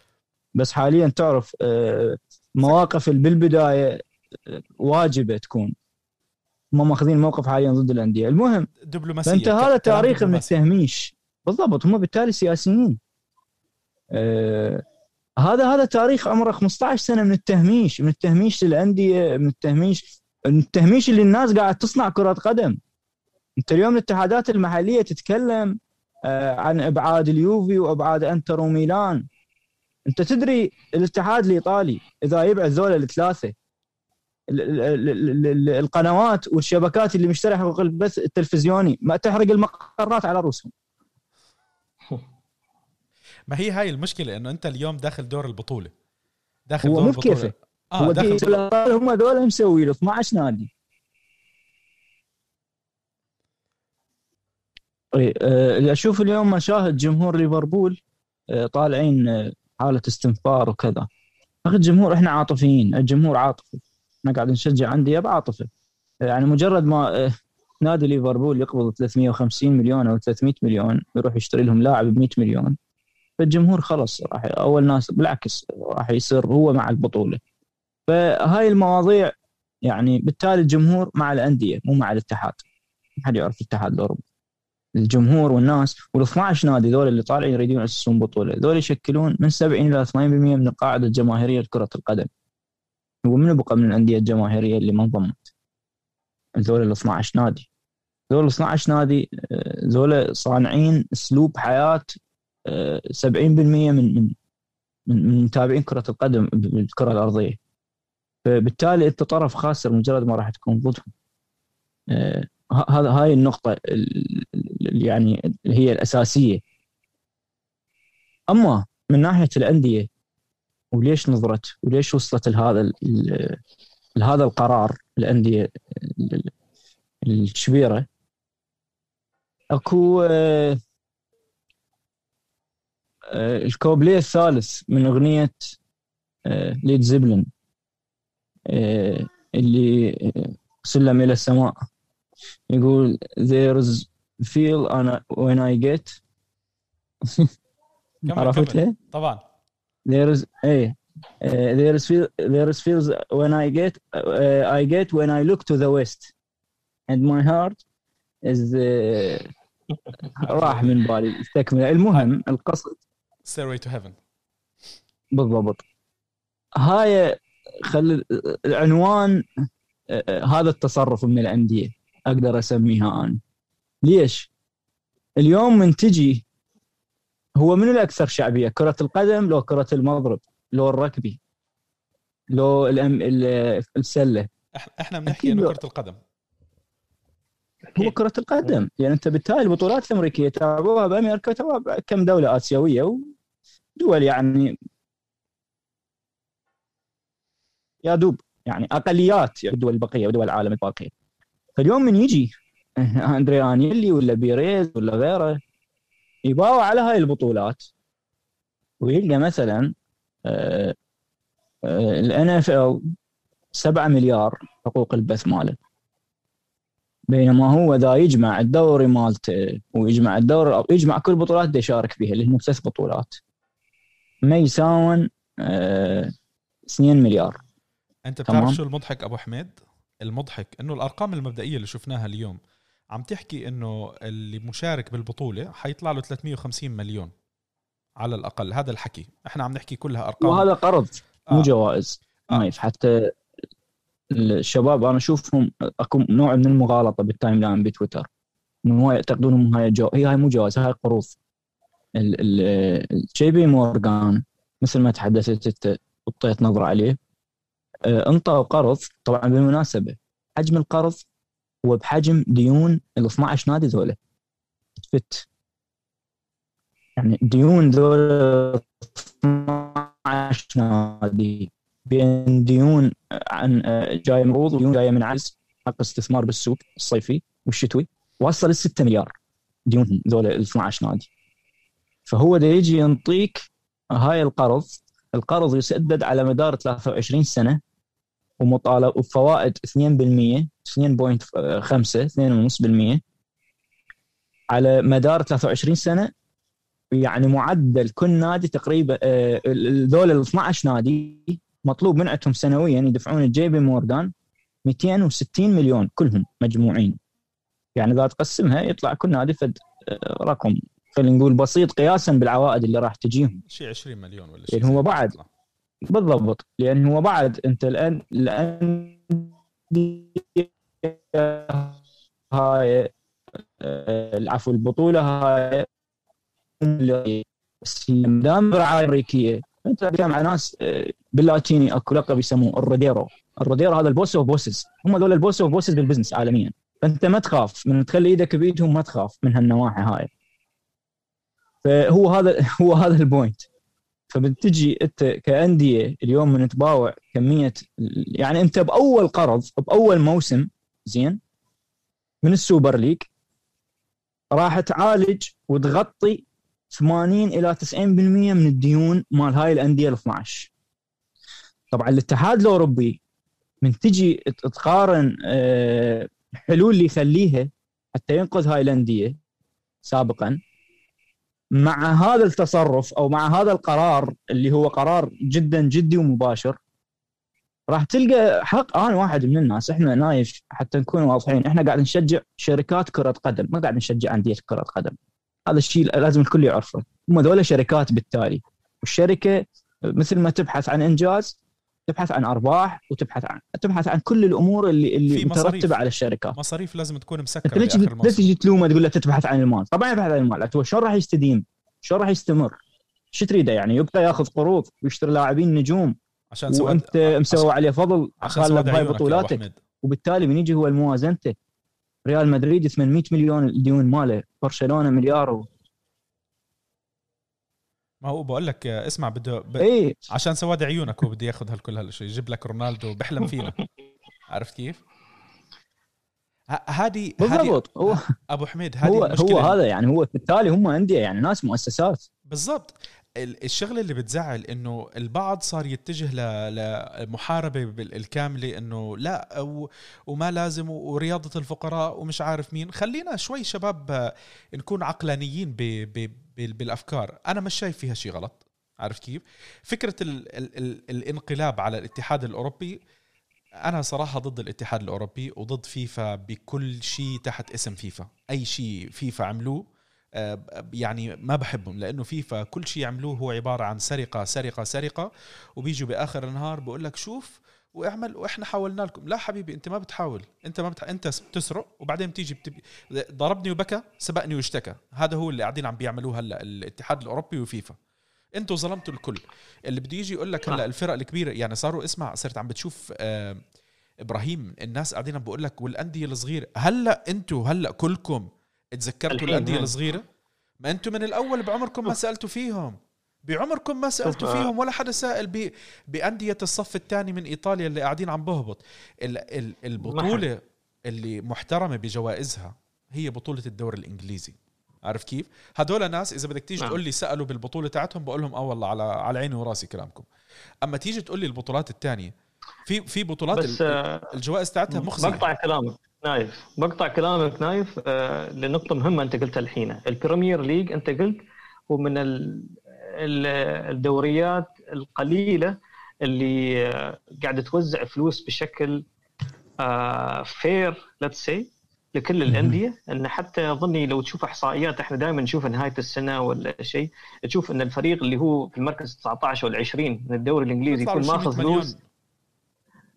بس حاليا تعرف آه، مواقف بالبداية آه، واجبة تكون. هم ماخذين موقف حاليا ضد الأندية. المهم دبلوماسية فأنت هذا تاريخ من التهميش بالضبط هم بالتالي سياسيين. آه هذا هذا تاريخ عمره 15 سنة من التهميش من التهميش للأندية من التهميش التهميش اللي الناس قاعد تصنع كرة قدم. انت اليوم الاتحادات المحلية تتكلم آه عن أبعاد اليوفي وأبعاد إنتر وميلان. انت تدري الاتحاد الإيطالي إذا يبعد ذولا الثلاثه القنوات والشبكات اللي مشتري حقوق البث التلفزيوني ما تحرق المقرات على رؤوسهم ما هي هاي المشكلة؟ إنه أنت اليوم داخل دور البطولة. داخل هو دور البطولة. آه هو داخل دور... هم ذولا مسوي له 12 نادي. أه أشوف اليوم مشاهد جمهور ليفربول أه طالعين آه، حالة استنفار وكذا. أخي الجمهور إحنا عاطفيين الجمهور عاطفي. إحنا قاعد نشجع أندية بعاطفة. يعني مجرد ما آه، نادي ليفربول يقبض 350 مليون أو 300 مليون يروح يشتري لهم لاعب ب 100 مليون فالجمهور خلص راح أول ناس بالعكس راح يصير هو مع البطولة. فهاي المواضيع يعني بالتالي الجمهور مع الأندية مو مع الاتحاد. ما حد يعرف الاتحاد الاوروبي الجمهور والناس وال 12 نادي ذول اللي طالعين يريدون يأسسون بطولة ذول يشكلون من 70 إلى 80% من القاعده الجماهيرية لكرة القدم. ومن بقى من الأندية الجماهيرية اللي ما انضمت؟ ذول ال 12 نادي. ذول ال 12 نادي آه، ذول صانعين أسلوب حياة 70% من من من متابعين كرة القدم بالكرة الأرضية. فبالتالي أنت طرف خاسر مجرد ما راح تكون ضدهم. آه، هذا هاي النقطة يعني اللي هي الأساسية. أما من ناحية الأندية وليش نظرت؟ وليش وصلت لهذا لهذا القرار الأندية الكبيرة؟ أكو آه، الكوبليه الثالث من اغنيه آه، ليد زبلن اللي سلم إلى السماء يقول there's feel when I get عرفتها؟ طبعا there is إيه uh, there is feel there is feels when I get uh, I get when I look to the west and my heart is uh, راح من بالي استكمل المهم القصد stairway to heaven. بالضبط. هاي خل العنوان هذا التصرف من الانديه أقدر أسميها أنا. ليش؟ اليوم من تجي هو من الأكثر شعبية كرة القدم لو كرة المضرب لو الركبي لو الأم... السلة. إحنا بنحكي إنه كرة القدم. هو كرة القدم. يعني أنت بالتالي البطولات الامريكيه تابعوها بأمريكا تابعوها كم دولة آسيوية ودول يعني يا دوب يعني أقليات الدول البقية ودول العالم الباقيه فاليوم من يجي اندري انيلي ولا بيريز ولا غيره يباوع على هاي البطولات. ويلقى مثلا ال NFL 7 مليار حقوق البث ماله. بينما هو ذا يجمع الدوري مالته ويجمع الدوري يجمع كل البطولات اللي يشارك فيها اللي هم ثلاث بطولات. ما يساوون 2 مليار. أنت بتعرف شو المضحك أبو حميد؟ المضحك إنه الأرقام المبدئية اللي شفناها اليوم عم تحكي إنه اللي مشارك بالبطولة حيطلع له 350 مليون على الأقل. هذا الحكي. إحنا عم نحكي كلها أرقام. وهذا قرض مو آه. جوائز. آه. حتى الشباب أنا أشوفهم أكو نوع من المغالطة بال timeline بتويتر. إنه يعتقدون إنه هاي جو... هي هاي مو جوائز هاي قروض. الجي بي مورغان مثل ما تحدثت انت وطيت نظرة عليه آه، انطوا قرض طبعا بالمناسبة حجم القرض هو بحجم ديون ال 12 نادي ذولا فت. يعني ديون ذولا 12 نادي بين ديون عن آه، جاية من عروض وديون جاية من عجز حق استثمار بالسوق الصيفي والشتوي وصل ل 6 مليار ديونهم ذولا ال 12 نادي. فهو ده يجي ينطيك هاي القرض. القرض يسدد على مدار 23 سنة ومطالب وفوائد 2% 2.5 2.5% على مدار 23 سنة يعني معدل كل نادي تقريبا آه، ذول ال 12 نادي مطلوب من عندهم سنويا يدفعون الجي بي مورغان 260 مليون كلهم مجموعين. يعني إذا تقسمها يطلع كل نادي فد آه، رقم خلينا نقول بسيط قياسا بالعوائد اللي راح تجيهم. شيء 20 مليون ولا شيء يعني هو بعد. بالضبط. لأن هو بعد. أنت الآن الآن هاي آه، العفو البطولة هاي دام رعايه امريكيه أنت تتكلم مع ناس آه، باللاتيني أكو لقب يسموه الروديرو. الروديرو هذا ال boss of bosses. هم ذول ال boss of bosses بال business عالميا. فانت ما تخاف. من تخلي إيدك بإيدهم ما تخاف من هالنواحي هاي. فهو هذا هو هذا ال point فبتجي انت كأندية اليوم من تباوع كمية يعني انت بأول قرض بأول موسم زين من ال Super League راح تعالج وتغطي 80 إلى 90% من الديون مال هاي الأندية ال 12 طبعا الاتحاد الأوروبي من تجي تقارن آه، حلول اللي يخليها حتى ينقذ هاي الأندية سابقا مع هذا التصرف أو مع هذا القرار اللي هو قرار جدا جدي ومباشر راح تلقى حق أنا واحد من الناس إحنا نايف حتى نكون واضحين إحنا قاعد نشجع شركات كرة قدم ما قاعد نشجع أندية كرة قدم. هذا الشيء لازم الكل يعرفه. هم ذولا شركات بالتالي. والشركة مثل ما تبحث عن إنجاز تبحث عن أرباح وتبحث عن تبحث عن كل الأمور اللي اللي مترتبة على الشركة. مصاريف لازم تكون مسكرة ليش ليش تجي تلومه تقول له تبحث عن المال؟ طبعا يبحث عن المال. هو شلون راح يستديم؟ شلون راح يستمر؟ شو تريده يعني؟ يبقى ياخذ قروض ويشتري لاعبين نجوم. عشان وأنت مسوي عليه فضل خالد بهاي بطولاتك. وبالتالي من يجي هو الموازنته ريال مدريد 800 مليون الديون ماله. برشلونة مليار و... ما هو بقول لك اسمع بده ب... إيه؟ عشان سواد عيونك هو بده ياخذ هالكل هالشيء يجيب لك رونالدو بيحلم فينا. عرفت كيف؟ هذه بالضبط. هو أبو حميد هذه هو هو هذا يعني هو بالتالي هم أندية يعني ناس مؤسسات. بالضبط. الشغلة اللي بتزعل إنه البعض صار يتجه لمحاربة الكاملة إنه لا وما لازم ورياضة الفقراء ومش عارف مين. خلينا شوي شباب نكون عقلانيين بالأفكار. أنا مش شايف فيها شيء غلط. عارف كيف؟ فكرة ال ال ال الانقلاب على الاتحاد الأوروبي أنا صراحة ضد الاتحاد الأوروبي وضد فيفا بكل شيء تحت اسم فيفا. أي شيء فيفا عملوه آه، يعني ما بحبهم لأنه فيفا كل شيء يعملوه هو عبارة عن سرقة سرقة سرقة. وبيجوا بآخر النهار بقول لك شوف واعمل وإحنا حاولنا لكم. لا حبيبي انت ما بتحاول. انت ما بتح... انت بتسرق وبعدين بتيجي بتب... ضربني وبكى سبقني واشتكى. هذا هو اللي قاعدين عم بيعملوه هلأ الاتحاد الأوروبي وفيفا. أنتوا ظلمتوا الكل. اللي بده يجي يقول لك هلأ الفرق الكبيرة يعني صاروا اسمع صرت عم بتشوف آه إبراهيم الناس قاعدين بقول لك والأندية الصغيرة. هلأ أنتوا هلأ كلكم تذكرتوا الأندية الصغيرة؟ ما أنتم من الأول بعمركم ما سألتوا فيهم. بعمركم ما سالتوا آه. فيهم ولا حدا سائل بأندية الصف الثاني من إيطاليا اللي قاعدين عم بهبط البطولة اللي محترمة بجوائزها هي بطولة الدوري الإنجليزي عارف كيف؟ هدول ناس إذا بدك تيجي نعم. تقول لي سألوا بالبطولة تاعتهم بقول لهم آه والله على على عيني وراسي كلامكم. أما تيجي تقول لي البطولات الثانية في في بطولات بس آه، الجوائز تاعتها مخزنة بقطع كلامك نايف بقطع كلامك نايف آه لنقطة مهمة أنت قلتها الحين ال Premier League أنت قلت هو من الدوريات القليلة اللي آه، قاعدة توزع فلوس بشكل fair let's say لكل الأندية. إن حتى أظني لو تشوف إحصائيات إحنا دائما نشوف نهاية السنة ولا شيء. تشوف إن الفريق اللي هو في المركز 19 ولا 20 من الدوري الإنجليزي يكون ماخذ فلوس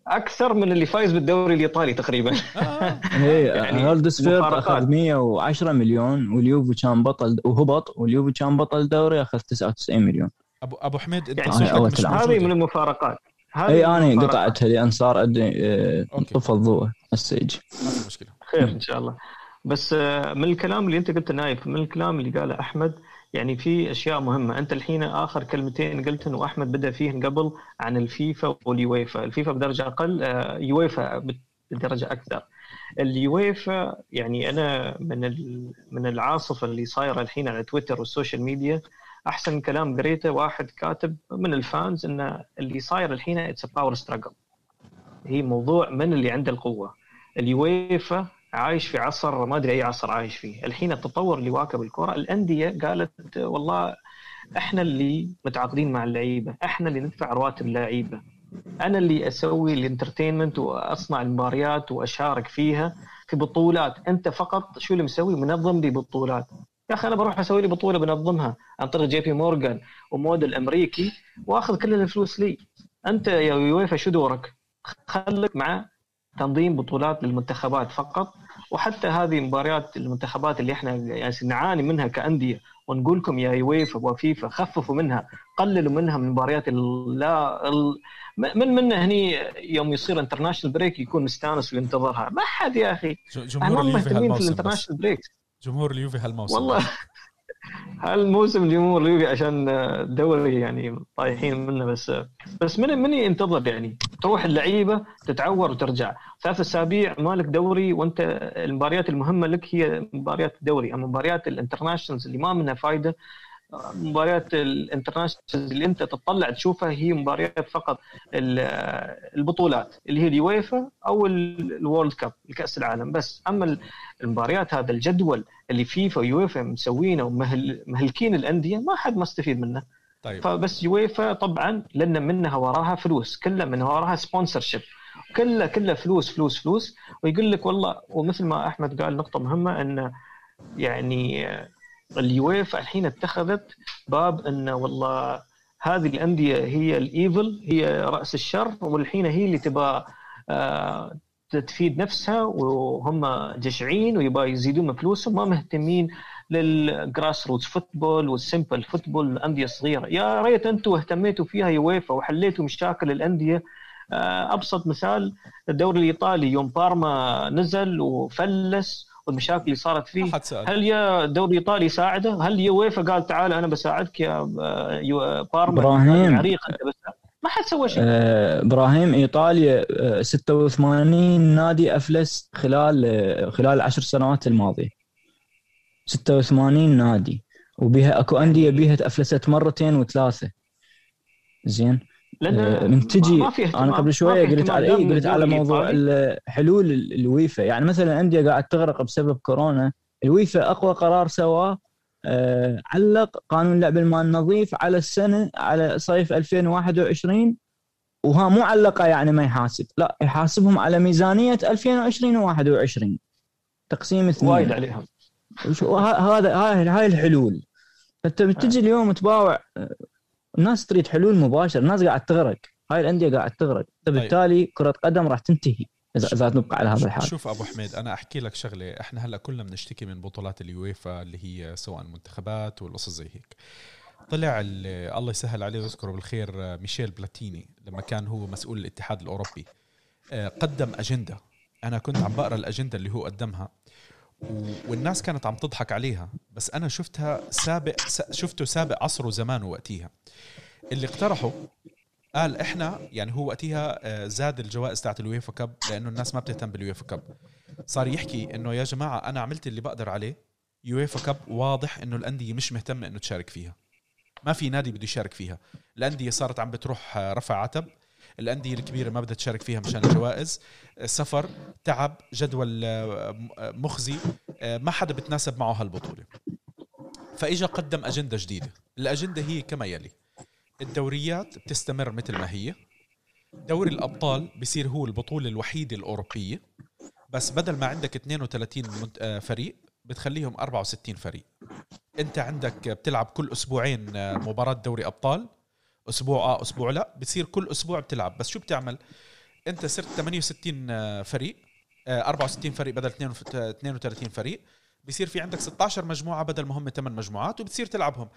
أكثر من اللي فايز بالدوري الإيطالي تقريبا. آه. إيه يعني هدرسفيلد أخذ 110 مليون واليوفي كان بطل وهبط واليوفي كان بطل الدوري أخذ 99 مليون. ابو أبو حميد أنت يعني هذه من المفارقات. اي أنا قطعتها لأن صار عندي طفى الضوء السيج ما في مشكلة. خير إن شاء الله. بس آه، من الكلام اللي أنت قلته نايف من الكلام اللي قاله أحمد يعني في أشياء مهمة. أنت الحين آخر كلمتين قلت انه احمد بدأ فيهن قبل عن الفيفا واليويفا. الفيفا بدرجة أقل آه، يويفا بدرجة أكثر. اليويفا يعني أنا من من العاصفة اللي صايرة الحين على تويتر وال social media. أحسن كلام قريته واحد كاتب من ال fans إن اللي صاير الحين it's power struggle هي موضوع من اللي عنده القوة. اليويفا عايش في عصر ما أدري أي عصر عايش فيه. الحين التطور اللي واكب الكرة الأندية قالت والله إحنا اللي متعاقدين مع اللعيبة إحنا اللي ندفع رواتب اللعيبة. أنا اللي أسوي ال entertainment وأصنع المباريات وأشارك فيها في بطولات. أنت فقط شو اللي مسوي؟ منظم لي بطولات يا أخي أنا بروح أسوي لي بطولة بنظمها. عن طريق جي بي مورجان وموديل أمريكي وأخذ كل الفلوس لي. أنت يا يويفا شو دورك؟ خليك مع تنظيم بطولات للمنتخبات فقط. وحتى هذه مباريات المنتخبات اللي إحنا يعني نعاني منها كأندية ونقول لكم يا يويفا وفيفا خففوا منها قللوا منها من مباريات لا من من هني يوم يصير international break يكون مستانس وينتظرها. ما حد يا أخي. جمهور اليوفي في ال international break جمهور اليوفي هالموسم. والله. هالموسم جمهور اليوفي عشان دوري يعني طايحين منه؟ بس بس من من ينتظر يعني؟ تروح اللعيبة تتعور وترجع. ثلاث أسابيع مالك دوري وأنت المباريات المهمة لك هي مباريات الدوري. أما مباريات ال internationals اللي ما منها فائده مباريات ال international اللي انت تطلع تشوفها هي مباريات فقط البطولات اللي هي اليويفا أو ال World Cup الكأس العالم. بس أما المباريات هذا الجدول اللي فيفا ويويفا مسوينه ومهلكين الأندية ما حد مستفيد منه. طيب. فبس يويفا طبعا لأن منها وراها فلوس كلها من وراها sponsorship كلها كلها فلوس فلوس فلوس. ويقول لك والله ومثل ما أحمد قال نقطة مهمة إن يعني اليويفا الحين اتخذت باب انه والله هذه الأندية هي ال evil هي رأس الشر والحين هي اللي تبغى آه، تفيد نفسها وهم جشعين ويبغى يزيدون من فلوسهم ما مهتمين لل grassroots football وال simple football الأندية الصغيرة. يا ريت أنتم اهتميتوا فيها يويفا وحليتوا مشاكل الأندية. آه، أبسط مثال الدوري الإيطالي يوم بارما نزل وفلس والمشاكل اللي صارت فيه. هل يا الدوري الايطالي يساعده؟ هل يويفا قال تعال أنا بساعدك يا بارما؟ إبراهيم. عريق أنت بس. ما حد سوى شيء. آه إبراهيم إيطاليا 86 نادي أفلس خلال آه خلال العشر سنوات الماضية. 86 نادي. وبها أكو أندية بيها افلست مرتين وثلاثة. زين؟ آه، من تجي أنا قبل شوية قلت على اي قلت على موضوع حلول اليويفا. يعني مثلا انديه قاعد تغرق بسبب كورونا. اليويفا أقوى قرار سواه آه علق قانون لعب المال النظيف على السنة على صيف 2021 وها مو علقه يعني ما يحاسب. لا يحاسبهم على ميزانية 2020 و21 تقسيم اثنين. وايد عليهم. هذا هاي هاي الحلول. فأنت بتجي اليوم تباوع الناس تريد حلول مباشره الناس قاعد تغرق. هاي الأندية قاعد تغرق. فبالتالي طيب. كرة قدم راح تنتهي اذا إذا نبقى على هذا الحال. شوف أبو حميد أنا أحكي لك شغلة. إحنا هلأ كلنا بنشتكي من بطولات اليويفا اللي هي سواء المنتخبات والقصص زي هيك. طلع الله يسهل عليه ويذكره بالخير ميشيل بلاتيني لما كان هو مسؤول الاتحاد الأوروبي آه، قدم أجندة. أنا كنت عم بقرأ الأجندة اللي هو قدمها. والناس كانت عم تضحك عليها. بس أنا شفتها سابق شفته سابق عصره زمان وقتيها اللي اقترحوا قال إحنا يعني هو وقتها آه، زاد الجوائز تاعت ال UEFA Cup لأنه الناس ما بتهتم بال UEFA Cup. صار يحكي إنه يا جماعة أنا عملت اللي بقدر عليه UEFA Cup واضح إنه الأندية مش مهتمة إنه تشارك فيها. ما في نادي بده يشارك فيها. الأندية صارت عم بتروح آه، رفع عتب. الأندية الكبيرة ما بدها تشارك فيها مشان الجوائز. سفر تعب جدول آه، مخزي ما حدا بتناسب معه هالبطولة. فإجا قدم أجندة جديدة. الأجندة هي كما يلي. الدوريات بتستمر مثل ما هي. دوري الأبطال بصير هو البطولة الوحيدة الأوروبية. بس بدل ما عندك 32 آه، فريق بتخليهم 64 فريق. أنت عندك بتلعب كل أسبوعين آه، مباراة دوري أبطال. أسبوع آه أسبوع. لا بتصير كل أسبوع بتلعب. بس شو بتعمل؟ أنت صرت 68 آه، فريق 64 فريق بدل 32 فريق. بصير في عندك 16 مجموعة بدل ما هم 8 مجموعات وبتصير تلعبهم.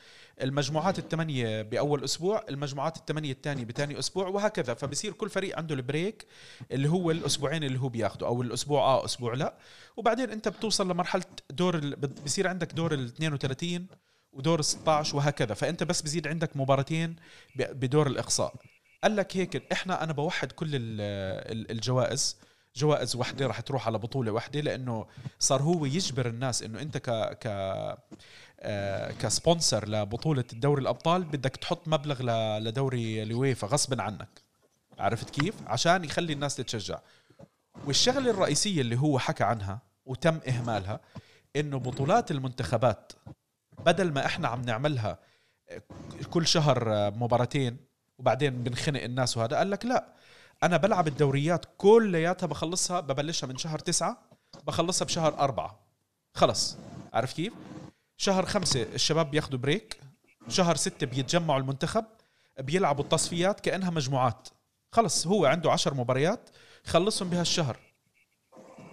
المجموعات الثمانية بأول أسبوع المجموعات الثمانية الثانية بثاني أسبوع وهكذا. فبصير كل فريق عنده البريك اللي هو الأسبوعين اللي هو بياخده أو الأسبوع آه أسبوع لا. وبعدين أنت بتوصل لمرحلة دور ال... بصير عندك دور ال 32 ودور ال 16 وهكذا. فأنت بس بزيد عندك مباراتين بدور الإقصاء. قال لك هيك إحنا أنا بوحد كل الجوائز. جوائز وحدة راح تروح على بطولة وحدة لأنه صار هو يجبر الناس إنه أنت ك ك آه كسبونسر لبطولة الدوري الأبطال بدك تحط مبلغ لدوري اليويفا غصبا عنك. عرفت كيف؟ عشان يخلي الناس تتشجع. والشغلة الرئيسية اللي هو حكى عنها وتم إهمالها إنه بطولات المنتخبات بدل ما إحنا عم نعملها كل شهر مباراتين وبعدين بنخنق الناس وهذا قال لك لا أنا بلعب الدوريات كلياتها بخلصها ببلشها من شهر تسعة بخلصها بشهر أربعة. خلص. عارف كيف؟ شهر خمسة الشباب بياخدوا بريك شهر ستة بيتجمعوا المنتخب بيلعبوا التصفيات كأنها مجموعات. خلص هو عنده عشر مباريات خلصهم بهالشهر.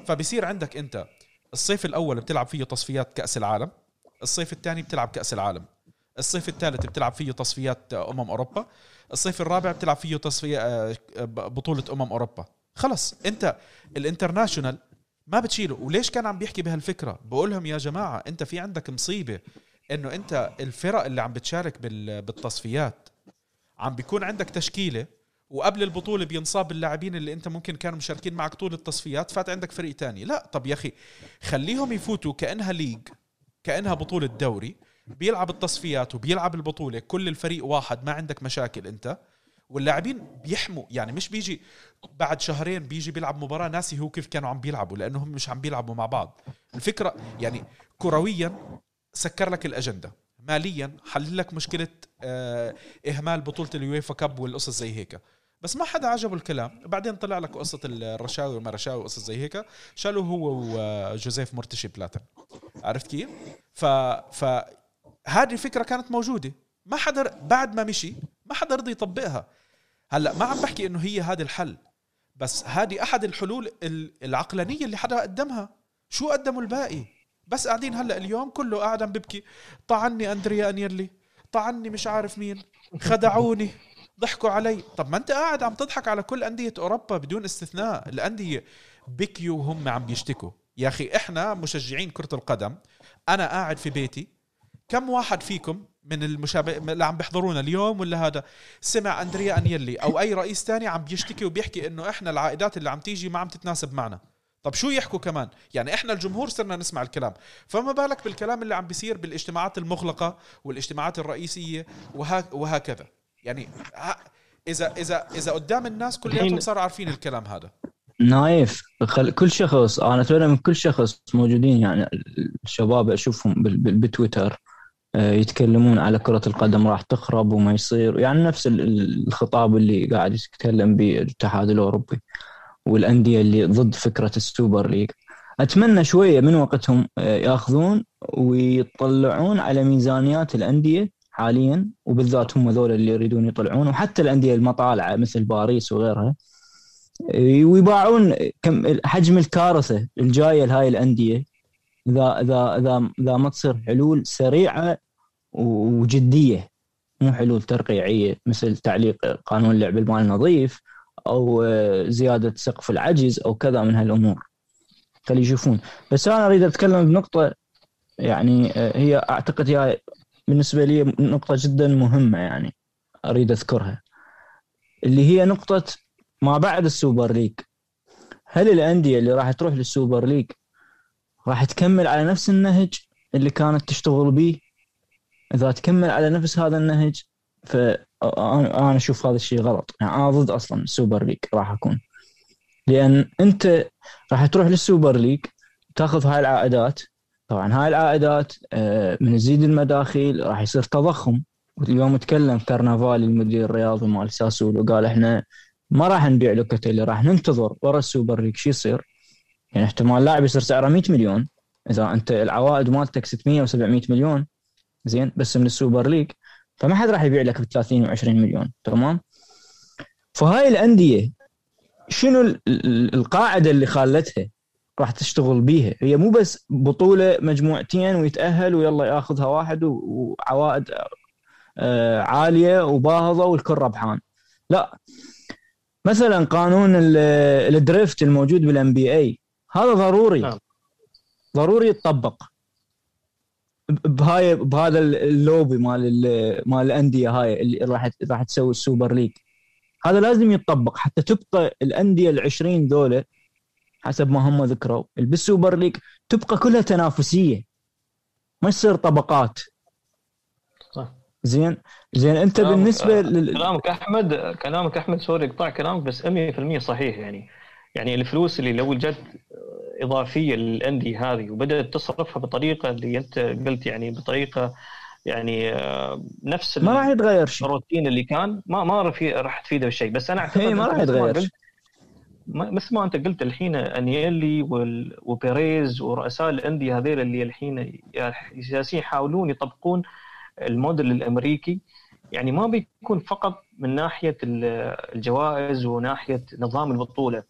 فبصير عندك أنت الصيف الأول بتلعب فيه تصفيات كأس العالم الصيف الثاني بتلعب كأس العالم. الصيف الثالث بتلعب فيه تصفيات أمم أوروبا. الصيف الرابع بتلعب فيه تصفية آه، بطولة أمم أوروبا. خلص. انت الانترناشونال ما بتشيله. وليش كان عم بيحكي بهالفكرة؟ بقول لهم يا جماعة انت في عندك مصيبة إنه انت الفرق اللي عم بتشارك بالتصفيات عم بيكون عندك تشكيلة وقبل البطولة بينصاب اللاعبين اللي انت ممكن كانوا مشاركين معك طول التصفيات فات عندك فريق تاني. لا. طب يا أخي خليهم يفوتوا كأنها ليج. كأنها بطولة دوري بيلعب التصفيات وبيلعب البطولة كل الفريق واحد ما عندك مشاكل أنت. واللاعبين بيحموا يعني مش بيجي بعد شهرين بيجي بيلعب مباراة ناسي هو كيف كانوا عم بيلعبوا لأنهم مش عم بيلعبوا مع بعض. الفكرة يعني كرويا سكر لك الأجندة ماليا حل لك مشكلة آه، إهمال بطولة اليويفا كاب والقصص زي هيك. بس ما حدا عجبه الكلام. بعدين طلع لك قصة الرشاوي وما رشاوي وقصص زي هيك. شالوا هو وجوزيف مرتشي بلاتن. عرفت كيف؟ ف ف هذه الفكرة كانت موجودة. ما حدا بعد ما مشي ما حدا رضي يطبقها. هلا ما عم بحكي إنه هي هذا الحل. بس هذه أحد الحلول العقلانية اللي حدا قدمها. شو قدموا الباقي؟ بس قاعدين هلا اليوم كله قاعد عم ببكي. طعني أندريا انيرلي طعني مش عارف مين. خدعوني. ضحكوا علي. طب ما انت قاعد عم تضحك على كل أندية أوروبا بدون استثناء. الأندية بكيوا وهم عم بيشتكوا. يا أخي إحنا مشجعين كرة القدم. أنا قاعد في بيتي. كم واحد فيكم من المشابه اللي عم بيحضرونا اليوم ولا هذا؟ سمع أندريا أنيلي أو أي رئيس تاني عم بيشتكي وبيحكي إنه إحنا العائدات اللي عم تيجي ما عم تتناسب معنا. طب شو يحكوا كمان؟ يعني إحنا الجمهور صرنا نسمع الكلام. فما بالك بالكلام اللي عم بيصير بالإجتماعات المغلقة والاجتماعات الرئيسية وهكذا. يعني إذا إذا إذا قدام الناس كلياتهم صاروا عارفين الكلام هذا. نايف كل شخص أنا أتمنى من كل شخص موجودين يعني الشباب أشوفهم بتويتر آه، يتكلمون على كرة القدم راح تخرب وما يصير. يعني نفس الخطاب اللي قاعد يتكلم به الاتحاد الأوروبي والأندية اللي ضد فكرة ال Super League. أتمنى شوية من وقتهم آه، ياخذون ويطلعون على ميزانيات الأندية حاليا وبالذات هم ذول اللي يريدون يطلعون. وحتى الأندية المطالعة مثل باريس وغيرها ويباوعون كم حجم الكارثة الجاية لهاي الأندية. إذا إذا إذا إذا ما تصير حلول سريعة وجدية مو حلول ترقيعية مثل تعليق قانون لعب المال النظيف أو زيادة سقف العجز أو كذا من هالأمور. خلي يشوفون. بس أنا أريد أتكلم بنقطة يعني هي أعتقد هي بالنسبة لي نقطة جدا مهمة يعني أريد أذكرها اللي هي نقطة ما بعد ال Super League. هل الأندية اللي راح تروح لل Super League راح تكمل على نفس النهج اللي كانت تشتغل به؟ إذا تكمل على نفس هذا النهج فانا أشوف هذا الشيء غلط. يعني أنا ضد أصلا ال Super League راح أكون. لأن أنت راح تروح لل Super League تأخذ هاي العائدات طبعا هاي العائدات آه، من تزيد المداخيل راح يصير تضخم. اليوم تكلم كارنيفالي المدير الرياضي مال ساسولو وقال إحنا ما راح نبيع لوكاتيلي راح ننتظر ورا ال Super League شو يصير. يعني احتمال لاعب يصير سعره 100 مليون. إذا أنت العوائد مالتك 600 و700 مليون زين بس من ال Super League فما حد راح يبيع لك ب 30 و20 مليون. تمام؟ فهاي الأندية شنو القاعدة اللي خلتها راح تشتغل بيها. هي مو بس بطولة مجموعتين ويتأهل ويلا ياخذها واحد والعوائد آه، عالية وباهظة والكل ربحان. لا. مثلا قانون ال draft الموجود بال NBA هذا ضروري. نعم. ضروري يتطبق. بهاي بهذا اللوبي مال مال الأندية هاي اللي راح راح تسوي ال Super League. هذا لازم يتطبق حتى تبقى الأندية ال20 ذولا حسب ما هم ذكروا. بال Super League تبقى كلها تنافسية. ما يصير طبقات. صح. زين؟ زين انت كلامك- بالنسبة آه، لل... كلامك أحمد كلامك أحمد sorry اقطع كلامك بس 100% صحيح يعني. يعني الفلوس اللي لو جت إضافية للأندية هذه وبدأت تصرفها بطريقة اللي أنت قلت يعني بطريقة يعني آه، نفس ما راح يتغير شيء. الروتين اللي كان ما ما راح راح تفيده بشيء بس أنا أعتقد ما راح يتغير شيء. مثل ما انت قلت الحين أنيلي وبيريز ورؤساء الأندية هذيل اللي الحين جالسين يحاولون يطبقون الموديل الأمريكي يعني ما بيكون فقط من ناحية ال- الجوائز وناحية نظام البطولة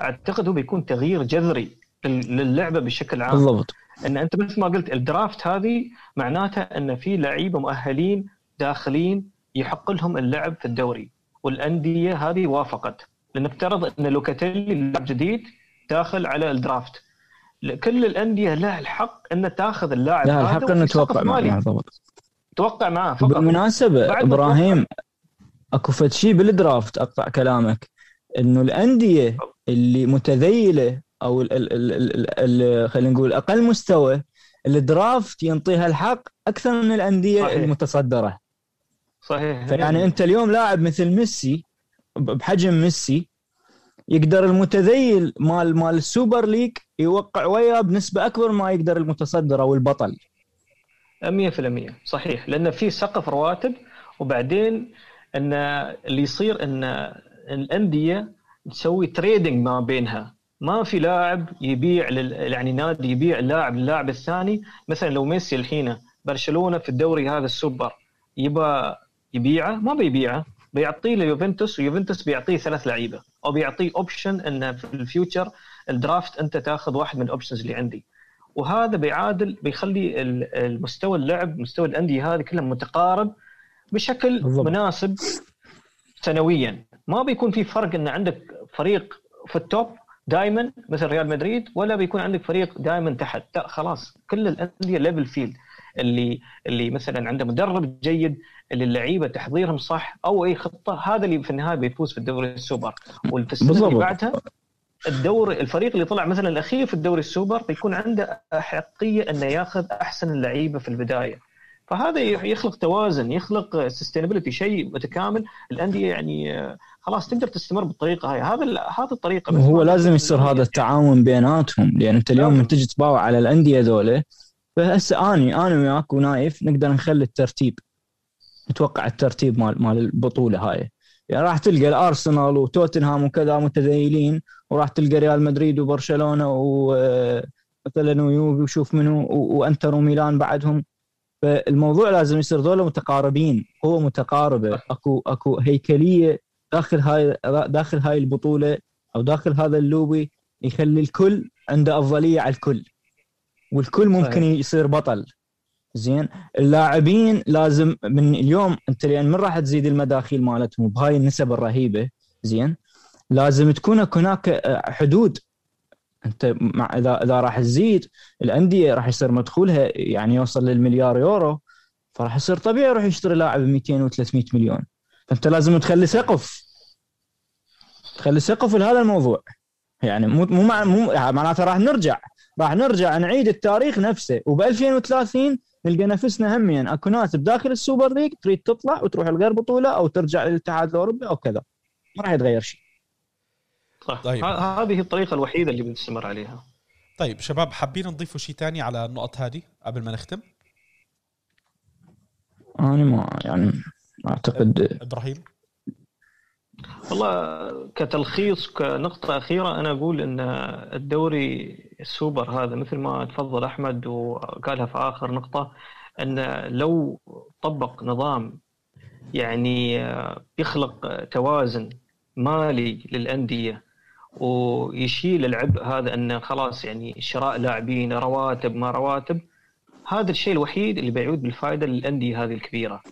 أعتقد هو بيكون تغيير جذري لل- للعبة بشكل عام. بالضبط. إن أنت مثل ما قلت الدرافت هذه معناتها إن في لعيبة مؤهلين داخلين يحق لهم اللعب في الدوري والأندية هذه وافقت. لنفترض أن لوكاتيلي لاعب جديد داخل على الدرافت. كل الأندية لها الحق أن تاخذ اللاعب لا هذا الحق انه سقف توقع معه. بالضبط. توقع معاه فقط. بالمناسبه إبراهيم أكو فد شيء بال draft أقطع كلامك. إنه الأندية اللي متذيلة أو خلينا نقول أقل مستوى ال draft ينطيها الحق أكثر من الأندية صحيح. المتصدرة. صحيح. فيعني أنت اليوم لاعب مثل ميسي بحجم ميسي يقدر المتذيل مال مال ال Super League يوقع وياه بنسبة أكبر ما يقدر المتصدر أو البطل. 100% صحيح. لأن في سقف رواتب وبعدين إن اللي يصير إن الأندية تسوي trading ما بينها. ما في لاعب يبيع لل... يعني نادي يبيع لاعب للاعب الثاني. مثلا لو ميسي الحين برشلونة في الدوري هذا السوبر يبى يبيعه ما بيبيعه. بيعطيه ليوفنتوس ويوفنتوس بيعطيه ثلاث لعيبة. أو بيعطيه option انه في ال future ال draft أنت تاخذ واحد من ال options اللي عندي. وهذا بيعادل بيخلي ال- المستوى اللعب مستوى الأندية هذه كلها متقارب بشكل بالضبط. مناسب سنويا. ما بيكون في فرق إن عندك فريق في ال top دائما مثل ريال مدريد ولا بيكون عندك فريق دائما تحت. لا خلاص. كل الأندية level field اللي اللي مثلا عنده مدرب جيد اللي اللعيبة تحضيرهم صح أو أي خطة هذا اللي في النهاية بيفوز في الدوري السوبر. وفي السنة اللي. بعدها الدور الفريق اللي طلع مثلا الأخير في الدوري السوبر بيكون عنده أحقية إنه ياخذ أحسن اللعيبة في البداية. فهذا يخلق توازن يخلق sustainability شيء متكامل. الأندية يعني آه، خلاص تقدر تستمر بالطريقة هاي. هذا هذا الطريقة بس ما- لازم يصير هذا التعاون بيناتهم. لأن أنت اليوم لازم. من تجي تباوع على الأندية ذولا فهسه أني أنا وياك ونايف نقدر نخلي الترتيب. نتوقع الترتيب مال مال البطولة هاي. يعني راح تلقى الأرسنال وتوتنهام وكذا متذيلين وراح تلقى ريال مدريد وبرشلونة ومثلا ويوفي وشوف منو و- وإنتر وميلان بعدهم. فالموضوع لازم يصير ذولا متقاربين. قوة متقاربة أكو أكو هيكلية داخل هاي داخل هاي البطولة أو داخل هذا اللوبي يخلي الكل عنده أفضلية على الكل. والكل ممكن صحيح. يصير بطل. زين. اللاعبين لازم من اليوم انت لأن من راح تزيد المداخيل مالتهم بهاي النسب الرهيبة زين. لازم تكون هناك آه، حدود. انت مع إذا إذا راح تزيد الأندية راح يصير مدخولها يعني يوصل للمليار يورو فراح يصير طبيعي يروح يشتري لاعب ب 200 و300 مليون. فانت لازم تخلي سقف. تخلي سقف لهذا الموضوع. يعني مو مو مو معناته راح نرجع. راح نرجع نعيد التاريخ نفسه. وب 2030 نلقى نفسنا همين اكو ناس بداخل ال Super League تريد تطلع وتروح لغير بطولة أو ترجع للاتحاد الأوروبي أو كذا. ما راح يتغير شيء. صح. طيب. ه- هذه الطريقة الوحيدة اللي بنستمر عليها. طيب شباب حابين نضيفوا شيء تاني على النقط هذه قبل ما نختم؟ أنا ما يعني أعتقد إبراهيم؟ والله كتلخيص كنقطة أخيرة أنا أقول أن الدوري السوبر هذا مثل ما تفضل أحمد وقالها في آخر نقطة أن لو طبق نظام يعني يخلق توازن مالي للأندية ويشيل العبء هذا أن خلاص يعني شراء لاعبين رواتب ما رواتب هذا الشيء الوحيد اللي بيعود بالفائدة للأندية هذه الكبيرة.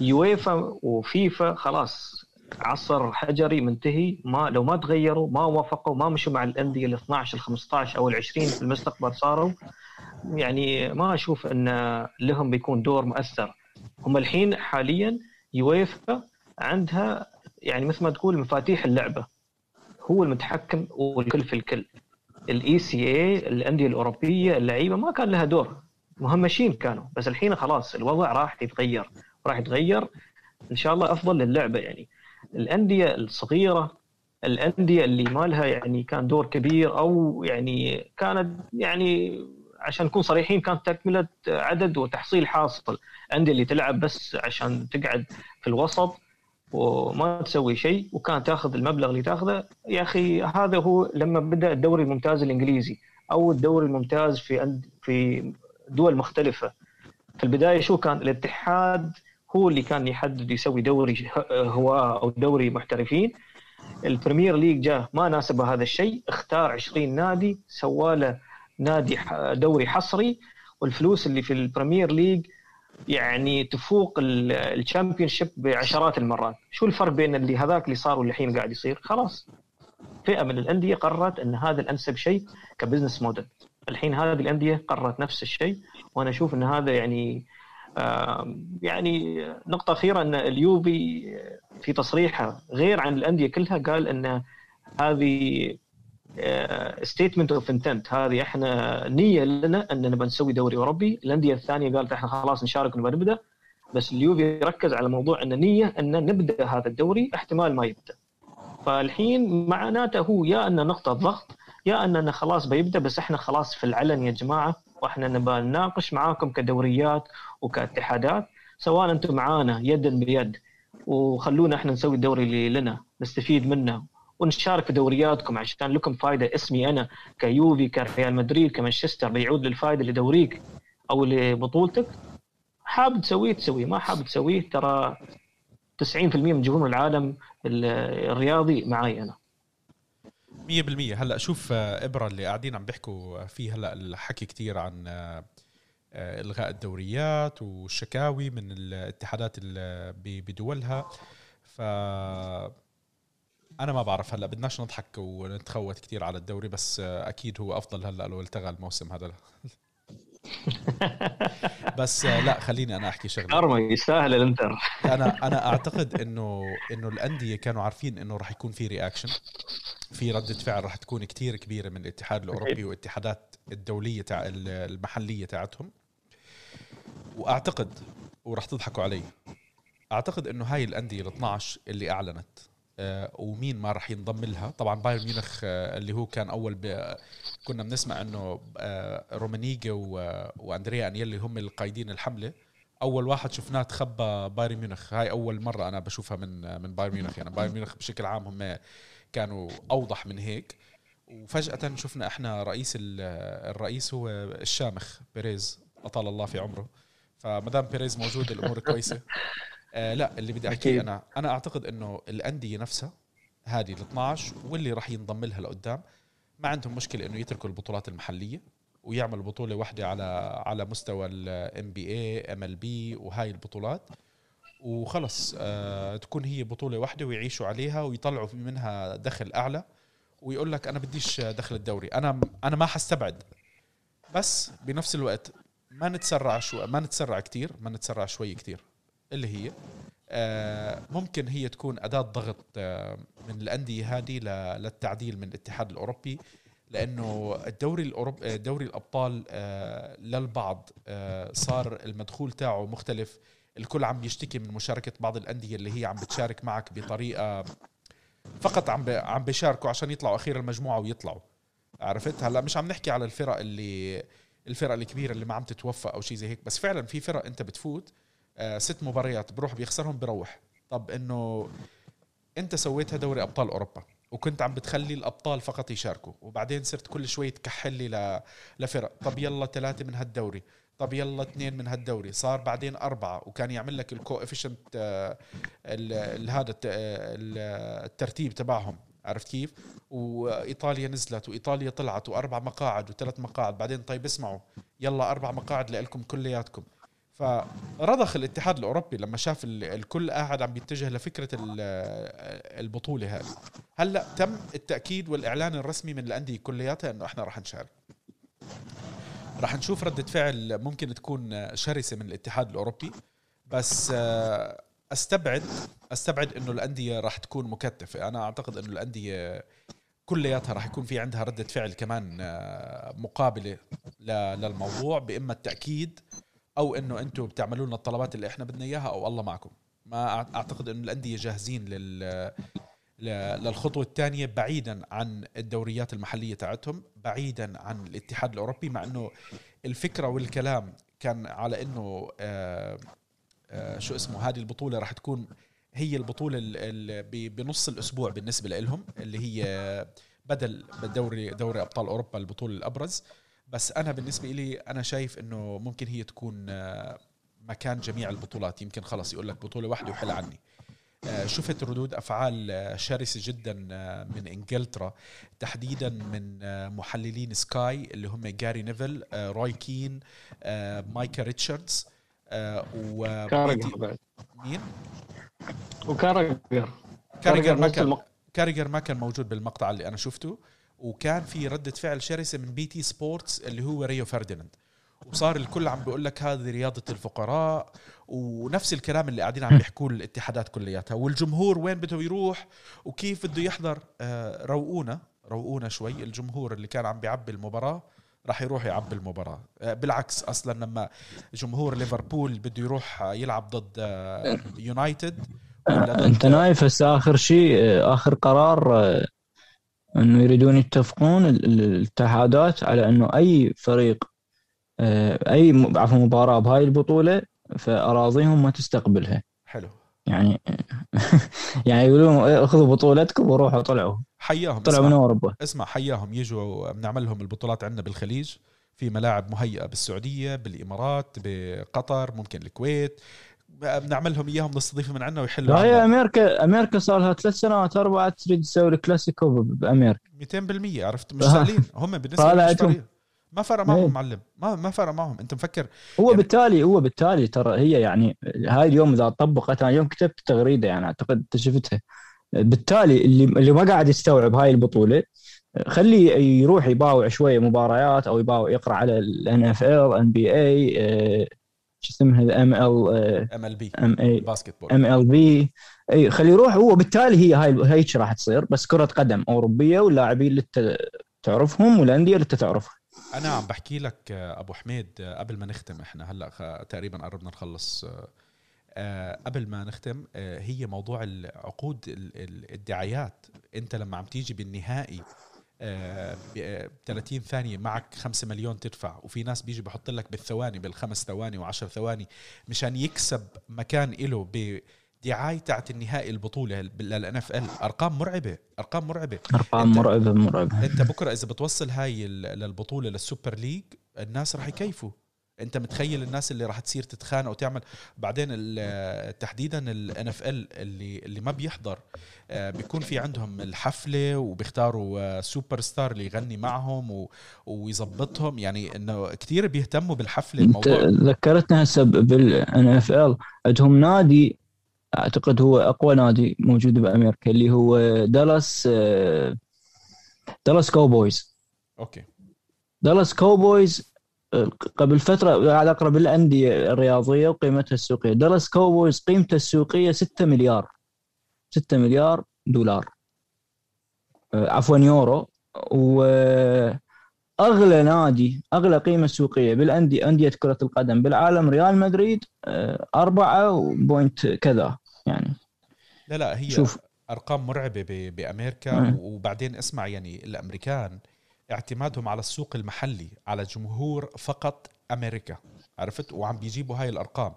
يويفا وفيفا خلاص عصر حجري منتهي. ما لو ما تغيروا ما وافقوا ما مشوا مع الأندية ال 12 ال 15 أو ال 20 في المستقبل صاروا. يعني ما أشوف أن لهم بيكون دور مؤثر. هم الحين حاليا يويفا عندها يعني مثل ما تقول مفاتيح اللعبة. هو المتحكم والكل في الكل. ال ECA الأندية الأوروبية اللعيبة ما كان لها دور. مهمشين كانوا. بس الحين خلاص الوضع راح يتغير. راح يتغير. إن شاء الله أفضل للعبة يعني. الأندية الصغيرة الأندية اللي ما لها يعني كان دور كبير أو يعني كانت يعني عشان نكون صريحين كانت تكملة عدد وتحصيل حاصل. الانديه اللي تلعب بس عشان تقعد في الوسط وما تسوي شيء وكان تاخذ المبلغ اللي تاخذه. يا أخي هذا هو لما بدأ الدوري الممتاز الإنجليزي أو الدوري الممتاز في في دول مختلفة. في البداية شو كان؟ الاتحاد هو اللي كان يحدد يسوي دوري هواة أو دوري محترفين. ال Premier League جاء ما ناسبه هذا الشيء اختار 20 نادي سواله نادي دوري حصري. والفلوس اللي في ال Premier League يعني تفوق ال Championship بعشرات المرات. شو الفرق بين اللي هذاك اللي صار والحين قاعد يصير؟ خلاص. فئة من الأندية قررت أن هذا الأنسب شيء ك business model الحين هذه الأندية قررت نفس الشيء وأنا أشوف أن هذا يعني يعني نقطة أخيرة أن اليوفي في تصريحه غير عن الأندية كلها قال أن هذه statement of intent هذه إحنا نية لنا أن نبى نسوي دوري أوروبي. الأندية الثانية قالت إحنا خلاص نشارك ونبى نبدأ بس اليوفي ركز على موضوع أن نية أن نبدأ هذا الدوري احتمال ما يبدأ. فالحين معناته هو يا أن نقطة ضغط يا اننا خلاص بيبدأ بس إحنا خلاص في العلن يا جماعة وإحنا نبى نناقش معاكم كدوريات وكاتحادات سواء أنتم معانا يدا بيد وخلونا إحنا نسوي الدوري اللي لنا نستفيد منه ونشارك في دورياتكم عشان لكم فائده اسمي أنا كيوفي كريال مدريد كمانشستر بيعود للفائده لدوريك أو لبطولتك. حاب تسويه تسويه ما حاب تسويه ترى 90% من جمهور العالم الرياضي معي أنا. 100% هلا شوف آه، إبرة اللي قاعدين عم بيحكوا فيه هلا الحكي كثير عن آه، إلغاء الدوريات والشكاوي من الاتحادات بدولها. ف أنا ما بعرف هلأ بدناش نضحك ونتخوت كثير على الدوري بس أكيد هو أفضل هلأ لو التغى الموسم هذا. بس لا خليني أنا أحكي شغلة. ارمي يستاهل الإنتر. أنا أنا أعتقد إنه إنه الأندية كانوا عارفين إنه راح يكون في reaction في ردة فعل راح تكون كتير كبيرة من الاتحاد الأوروبي والاتحادات الدولية تاع المحلية تاعتهم. وأعتقد وراح تضحكوا علي أعتقد إنه هاي الأندية ال 12 اللي أعلنت آه، ومين ما راح ينضم لها. طبعا بايرن ميونخ آه، اللي هو كان أول. كنا بنسمع إنه آه، رومينيجه وأندريا انيلي هم القايدين الحملة. أول واحد شفناه تخبى بايرن ميونخ. هاي أول مرة أنا بشوفها من من بايرن ميونخ. يعني بايرن ميونخ بشكل عام هم كانوا أوضح من هيك. وفجأة شفنا إحنا رئيس الرئيس هو الشامخ بيريز أطال الله في عمره. فما دام بيريز موجود الأمور كويسة. آه لا اللي بدي أحكيه أنا. أنا أعتقد إنه الأندية نفسها هذه ال 12 واللي راح ينضم لها لقدام ما عندهم مشكلة إنه يتركوا البطولات المحلية ويعملوا بطولة واحدة على على مستوى ال NBA MLB وهاي البطولات. وخلص آه تكون هي بطولة واحدة ويعيشوا عليها ويطلعوا منها دخل أعلى. ويقول لك أنا بديش دخل الدوري. أنا أنا ما حستبعد. بس بنفس الوقت ما نتسرع شو ما نتسرع كثير ما نتسرع شوي كثير اللي هي آه ممكن هي تكون أداة ضغط آه من الأندية هذه للتعديل من الاتحاد الأوروبي لأنه الدوري الاوروبي دوري الأبطال آه للبعض آه صار المدخول تاعه مختلف. الكل عم يشتكي من مشاركة بعض الأندية اللي هي عم بتشارك معك بطريقة فقط عم عم بيشاركوا عشان يطلعوا أخير المجموعة ويطلعوا. عرفت؟ هلأ مش عم نحكي على الفرق اللي الفرق الكبيرة اللي ما عم تتوفق أو شيء زي هيك. بس فعلا في فرق أنت بتفوت آه ست مباريات بروح بيخسرهم بروح. طب إنه أنت سويتها دوري أبطال أوروبا وكنت عم بتخلي الأبطال فقط يشاركوا وبعدين صرت كل شوي تكحل لي لفرق. طب يلا ثلاثة من هالدوري. طب يلا اثنين من هالدوري. صار بعدين أربعة وكان يعمل لك الكوفيشنت آه، هذا الترتيب تبعهم. عرفت كيف؟ وإيطاليا نزلت وإيطاليا طلعت وأربع مقاعد وثلاث مقاعد. بعدين طيب اسمعوا يلا أربع مقاعد لكم كلياتكم. فرضخ الاتحاد الأوروبي لما شاف الكل قاعد عم بيتجه لفكرة البطولة هذه. هلأ تم التأكيد والإعلان الرسمي من الأندية كلياتها إنه إحنا راح نشارك. راح نشوف ردة فعل ممكن تكون شرسة من الاتحاد الأوروبي. بس آه، استبعد أستبعد إنه الأندية راح تكون مكتفة. أنا أعتقد إنه الأندية كلياتها راح يكون في عندها ردة فعل كمان آه، مقابلة للموضوع بإما التأكيد أو إنه أنتم بتعملوا لنا الطلبات اللي إحنا بدنا إياها أو الله معكم. ما أعتقد إنه الأندية جاهزين لل للخطوة الثانية بعيدا عن الدوريات المحلية تاعتهم بعيدا عن الاتحاد الأوروبي مع أنه الفكرة والكلام كان على أنه آآ شو اسمه هذه البطولة راح تكون هي البطولة اللي بنص الأسبوع بالنسبة لهم اللي هي بدل دوري دوري أبطال أوروبا البطولة الأبرز. بس أنا بالنسبة لي أنا شايف أنه ممكن هي تكون مكان جميع البطولات. يمكن خلص يقول لك بطولة واحدة وحل عني. آه، شفت ردود أفعال آه، شرسة جدا آه، من إنجلترا تحديدا من محللين سكاي اللي هم جاري نيفل روي كين مايكا ريتشاردز. و مين؟ وكاراجر. كاراجر ما كان كاراجر ما كان موجود بالمقطع اللي أنا شفته وكان في ردة فعل شرسة من بي تي سبورتس اللي هو ريو فرديناند. وصار الكل عم بيقول لك هذه رياضة الفقراء ونفس الكلام اللي قاعدين عم يحكوه الاتحادات كلياتها. والجمهور وين بده يروح؟ وكيف بده يحضر؟ آه، روقونا روقونا شوي. الجمهور اللي كان عم بيعبي المباراة راح يروح يعبي المباراة. آه، بالعكس أصلا لما جمهور ليفربول بده يروح يلعب ضد آه، يونايتد أنت نايف هسه آخر شيء آخر قرار إنه يريدون يتفقون الاتحادات على إنه أي فريق أي عفوا مباراة بهاي البطولة فأراضيهم ما تستقبلها. حلو. يعني يعني يقولون خذوا بطولتكم وروحوا طلعوا. حياهم طلعوا من أوروبا. اسمع حياهم. يجوا بنعمل لهم البطولات عندنا بالخليج في ملاعب مهيئة بالسعودية بالإمارات بقطر ممكن الكويت. بنعمل لهم إياهم نستضيف من عندنا ويحلوا هي أمريكا أمريكا صار لها ثلاث سنوات أربعة تريد تسوي الكلاسيكو بأمريكا. 200% عرفت؟ مش سهلين. هم بالنسبة لهم ما فرق معهم إيه. معلم. ما ما فرق معهم. انت مفكر هو يعني بالتالي هو بالتالي ترى هي يعني هاي اليوم إذا طبقت أنا اليوم كتبت تغريدة يعني أعتقد أنت شفتها. بالتالي اللي اللي ما قاعد يستوعب هاي البطولة خليه يروح يباوع شوية مباريات أو يباوع يقرأ على ال NFL NBA شو اسمها؟ ام ال ام ال بي ام اي باسكت بول ام ال بي أي خليه يروح. هو بالتالي هي هاي هيك راح تصير بس كرة قدم أوروبية واللاعبين اللي تعرفهم والأندية اللي تعرفها أنا عم بحكي لك أبو حميد قبل ما نختم إحنا هلأ تقريبا قربنا نخلص آه، قبل ما نختم آه، هي موضوع العقود الدعايات. أنت لما عم تيجي بالنهائي ب 30 ثانية معك 5 مليون تدفع وفي ناس بيجي بحط لك بالثواني بالخمس ثواني وعشر ثواني مشان يكسب مكان له دعايه تاعت النهائي البطولة لل NFL أرقام مرعبة أرقام مرعبة. أرقام مرعبة مرعبة. إنت بكرة إذا بتوصل هاي للبطوله لل Super League الناس راح يكيفوا. إنت متخيل الناس اللي راح تصير تتخانق وتعمل؟ بعدين تحديدا ال NFL اللي اللي ما بيحضر آه، بيكون في عندهم الحفلة وبيختاروا سوبر ستار اللي يغني معهم ويظبطهم. يعني إنه كثير بيهتموا بالحفلة الموضوع. ذكرتنا هسه بال NFL عندهم نادي أعتقد هو أقوى نادي موجود بأمريكا اللي هو دالاس دالاس كوبويز okay. دالاس كوبويز قبل فترة قاعد اقرا بالانديه الرياضية وقيمتها السوقية. دالاس كوبويز قيمته السوقية 6 مليار. 6 مليار دولار. عفوا يورو. و اغلى نادي أغلى قيمة سوقية بالأندية أندية كرة القدم بالعالم ريال مدريد 4 point كذا. يعني. لا لا هي شوف. أرقام مرعبة بأمريكا مم. وبعدين اسمع يعني الأمريكان اعتمادهم على السوق المحلي على جمهور فقط أمريكا عرفت؟ وعم بيجيبوا هاي الأرقام.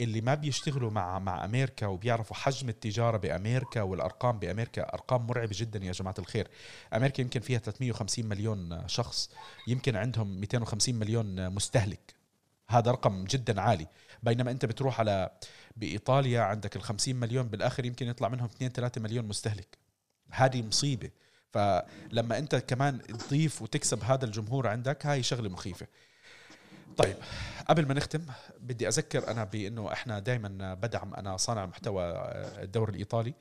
اللي ما بيشتغلوا مع مع أمريكا وبيعرفوا حجم التجارة بأمريكا والأرقام بأمريكا أرقام مرعبة جدا يا جماعة الخير. أمريكا يمكن فيها 350 مليون شخص يمكن عندهم 250 مليون مستهلك. هذا رقم جدا عالي. بينما انت بتروح على بإيطاليا عندك ال 50 مليون بالآخر يمكن يطلع منهم 2 3 مليون مستهلك. هذه مصيبة. فلما انت كمان تضيف وتكسب هذا الجمهور عندك هاي شغلة مخيفة. طيب قبل ما نختم بدي أذكر أنا بإنه إحنا دائما بدعم أنا صانع محتوى آه، الدوري الإيطالي.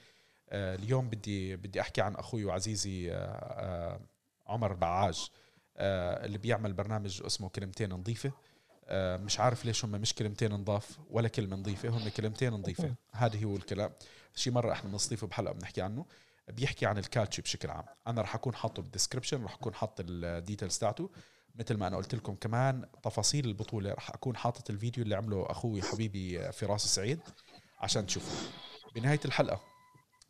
آه، اليوم بدي بدي أحكي عن أخوي وعزيزي آه، عمر بعاج اللي بيعمل برنامج اسمه كلمتين نظيفة. مش عارف ليش هم مش كلمتين نضاف ولا كلمة نظيفة هم كلمتين نظيفة. هذا هو الكلام. شي مرة إحنا بنستضيفه بحلقة بنحكي عنه. بيحكي عن الكالتشي بشكل عام. أنا راح أكون حاطه بال description راح أكون حاط ال details تاعته. مثل ما أنا قلت لكم كمان تفاصيل البطولة راح أكون حاطط الفيديو اللي عمله أخوي حبيبي فراس السعيد عشان تشوفوا بنهاية الحلقة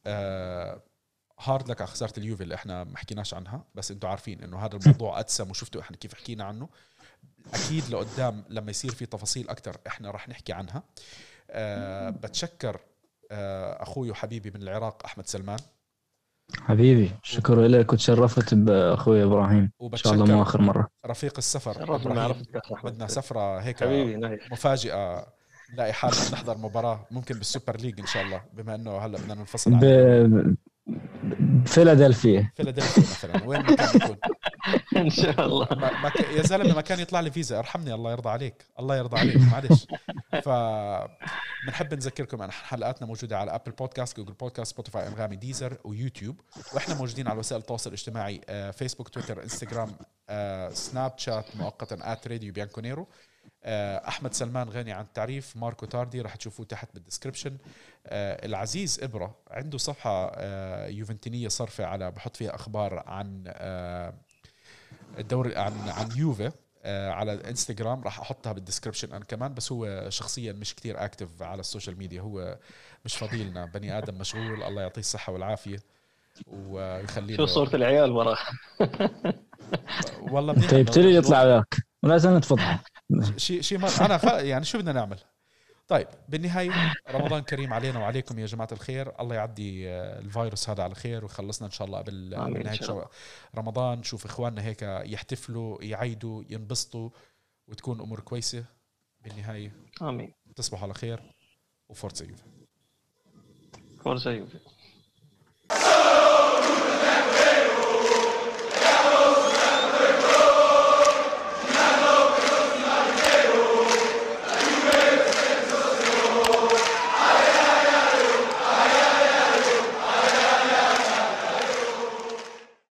آه hard luck على خسارة اليوفي اللي إحنا ما حكيناش عنها بس أنتم عارفين إنه هذا الموضوع ادسم وشفتوا إحنا كيف حكينا عنه. أكيد لقدام لما يصير في تفاصيل أكثر إحنا راح نحكي عنها. أه بتشكر أه أخوي وحبيبي من العراق أحمد سلمان. حبيبي شكرا لك وتشرفت بأخوي إبراهيم. إن شاء الله مو آخر مرة. رفيق السفر. بدنا سفرة هيك حبيبي مفاجئة نلاقي حالنا نحضر مباراة ممكن بال Super League إن شاء الله بما إنه هلأ بدنا ننفصل ب... فيلادلفيا. فيلادلفيا مثلا وين ما كان يكون ان شاء الله. ما ك... يا زلمة ما كان يطلع لي فيزا. ارحمني الله يرضى عليك. الله يرضى عليك معلش. ف بنحب نذكركم ان حلقاتنا موجودة على Apple Podcasts Google Podcasts سبوتيفاي أنغامي ديزر ويوتيوب. وإحنا موجودين على وسائل التواصل الاجتماعي فيسبوك تويتر انستغرام سناب شات مؤقتا at راديو بيانكونيرو آه، أحمد سلمان غني عن التعريف ماركو تاردي راح تشوفوه تحت بال description آه، العزيز إبرة عنده صفحة آه، يوفنتينية صرفة على بحط فيها أخبار عن الدوري عن عن يوفي على الانستغرام راح أحطها بال description أنا كمان بس هو شخصيا مش كتير active على ال social media هو مش فاضي لنا بني آدم مشغول الله يعطيه الصحة والعافية ويخليه شو صورة العيال ورا. والله جبت لي يطلع وياك. ولازم تفضح شيء شيء أنا خ... يعني شو بدنا نعمل؟ طيب بالنهاية رمضان كريم علينا وعليكم يا جماعة الخير. الله يعدي آه، الفيروس هذا على خير ويخلصنا إن شاء الله قبل نهاية رمضان نشوف إخواننا هيك يحتفلوا يعيدوا ينبسطوا وتكون أمور كويسة. بالنهاية آمين. تصبحوا على خير وفورتزا يوفي. فورتزا يوفي.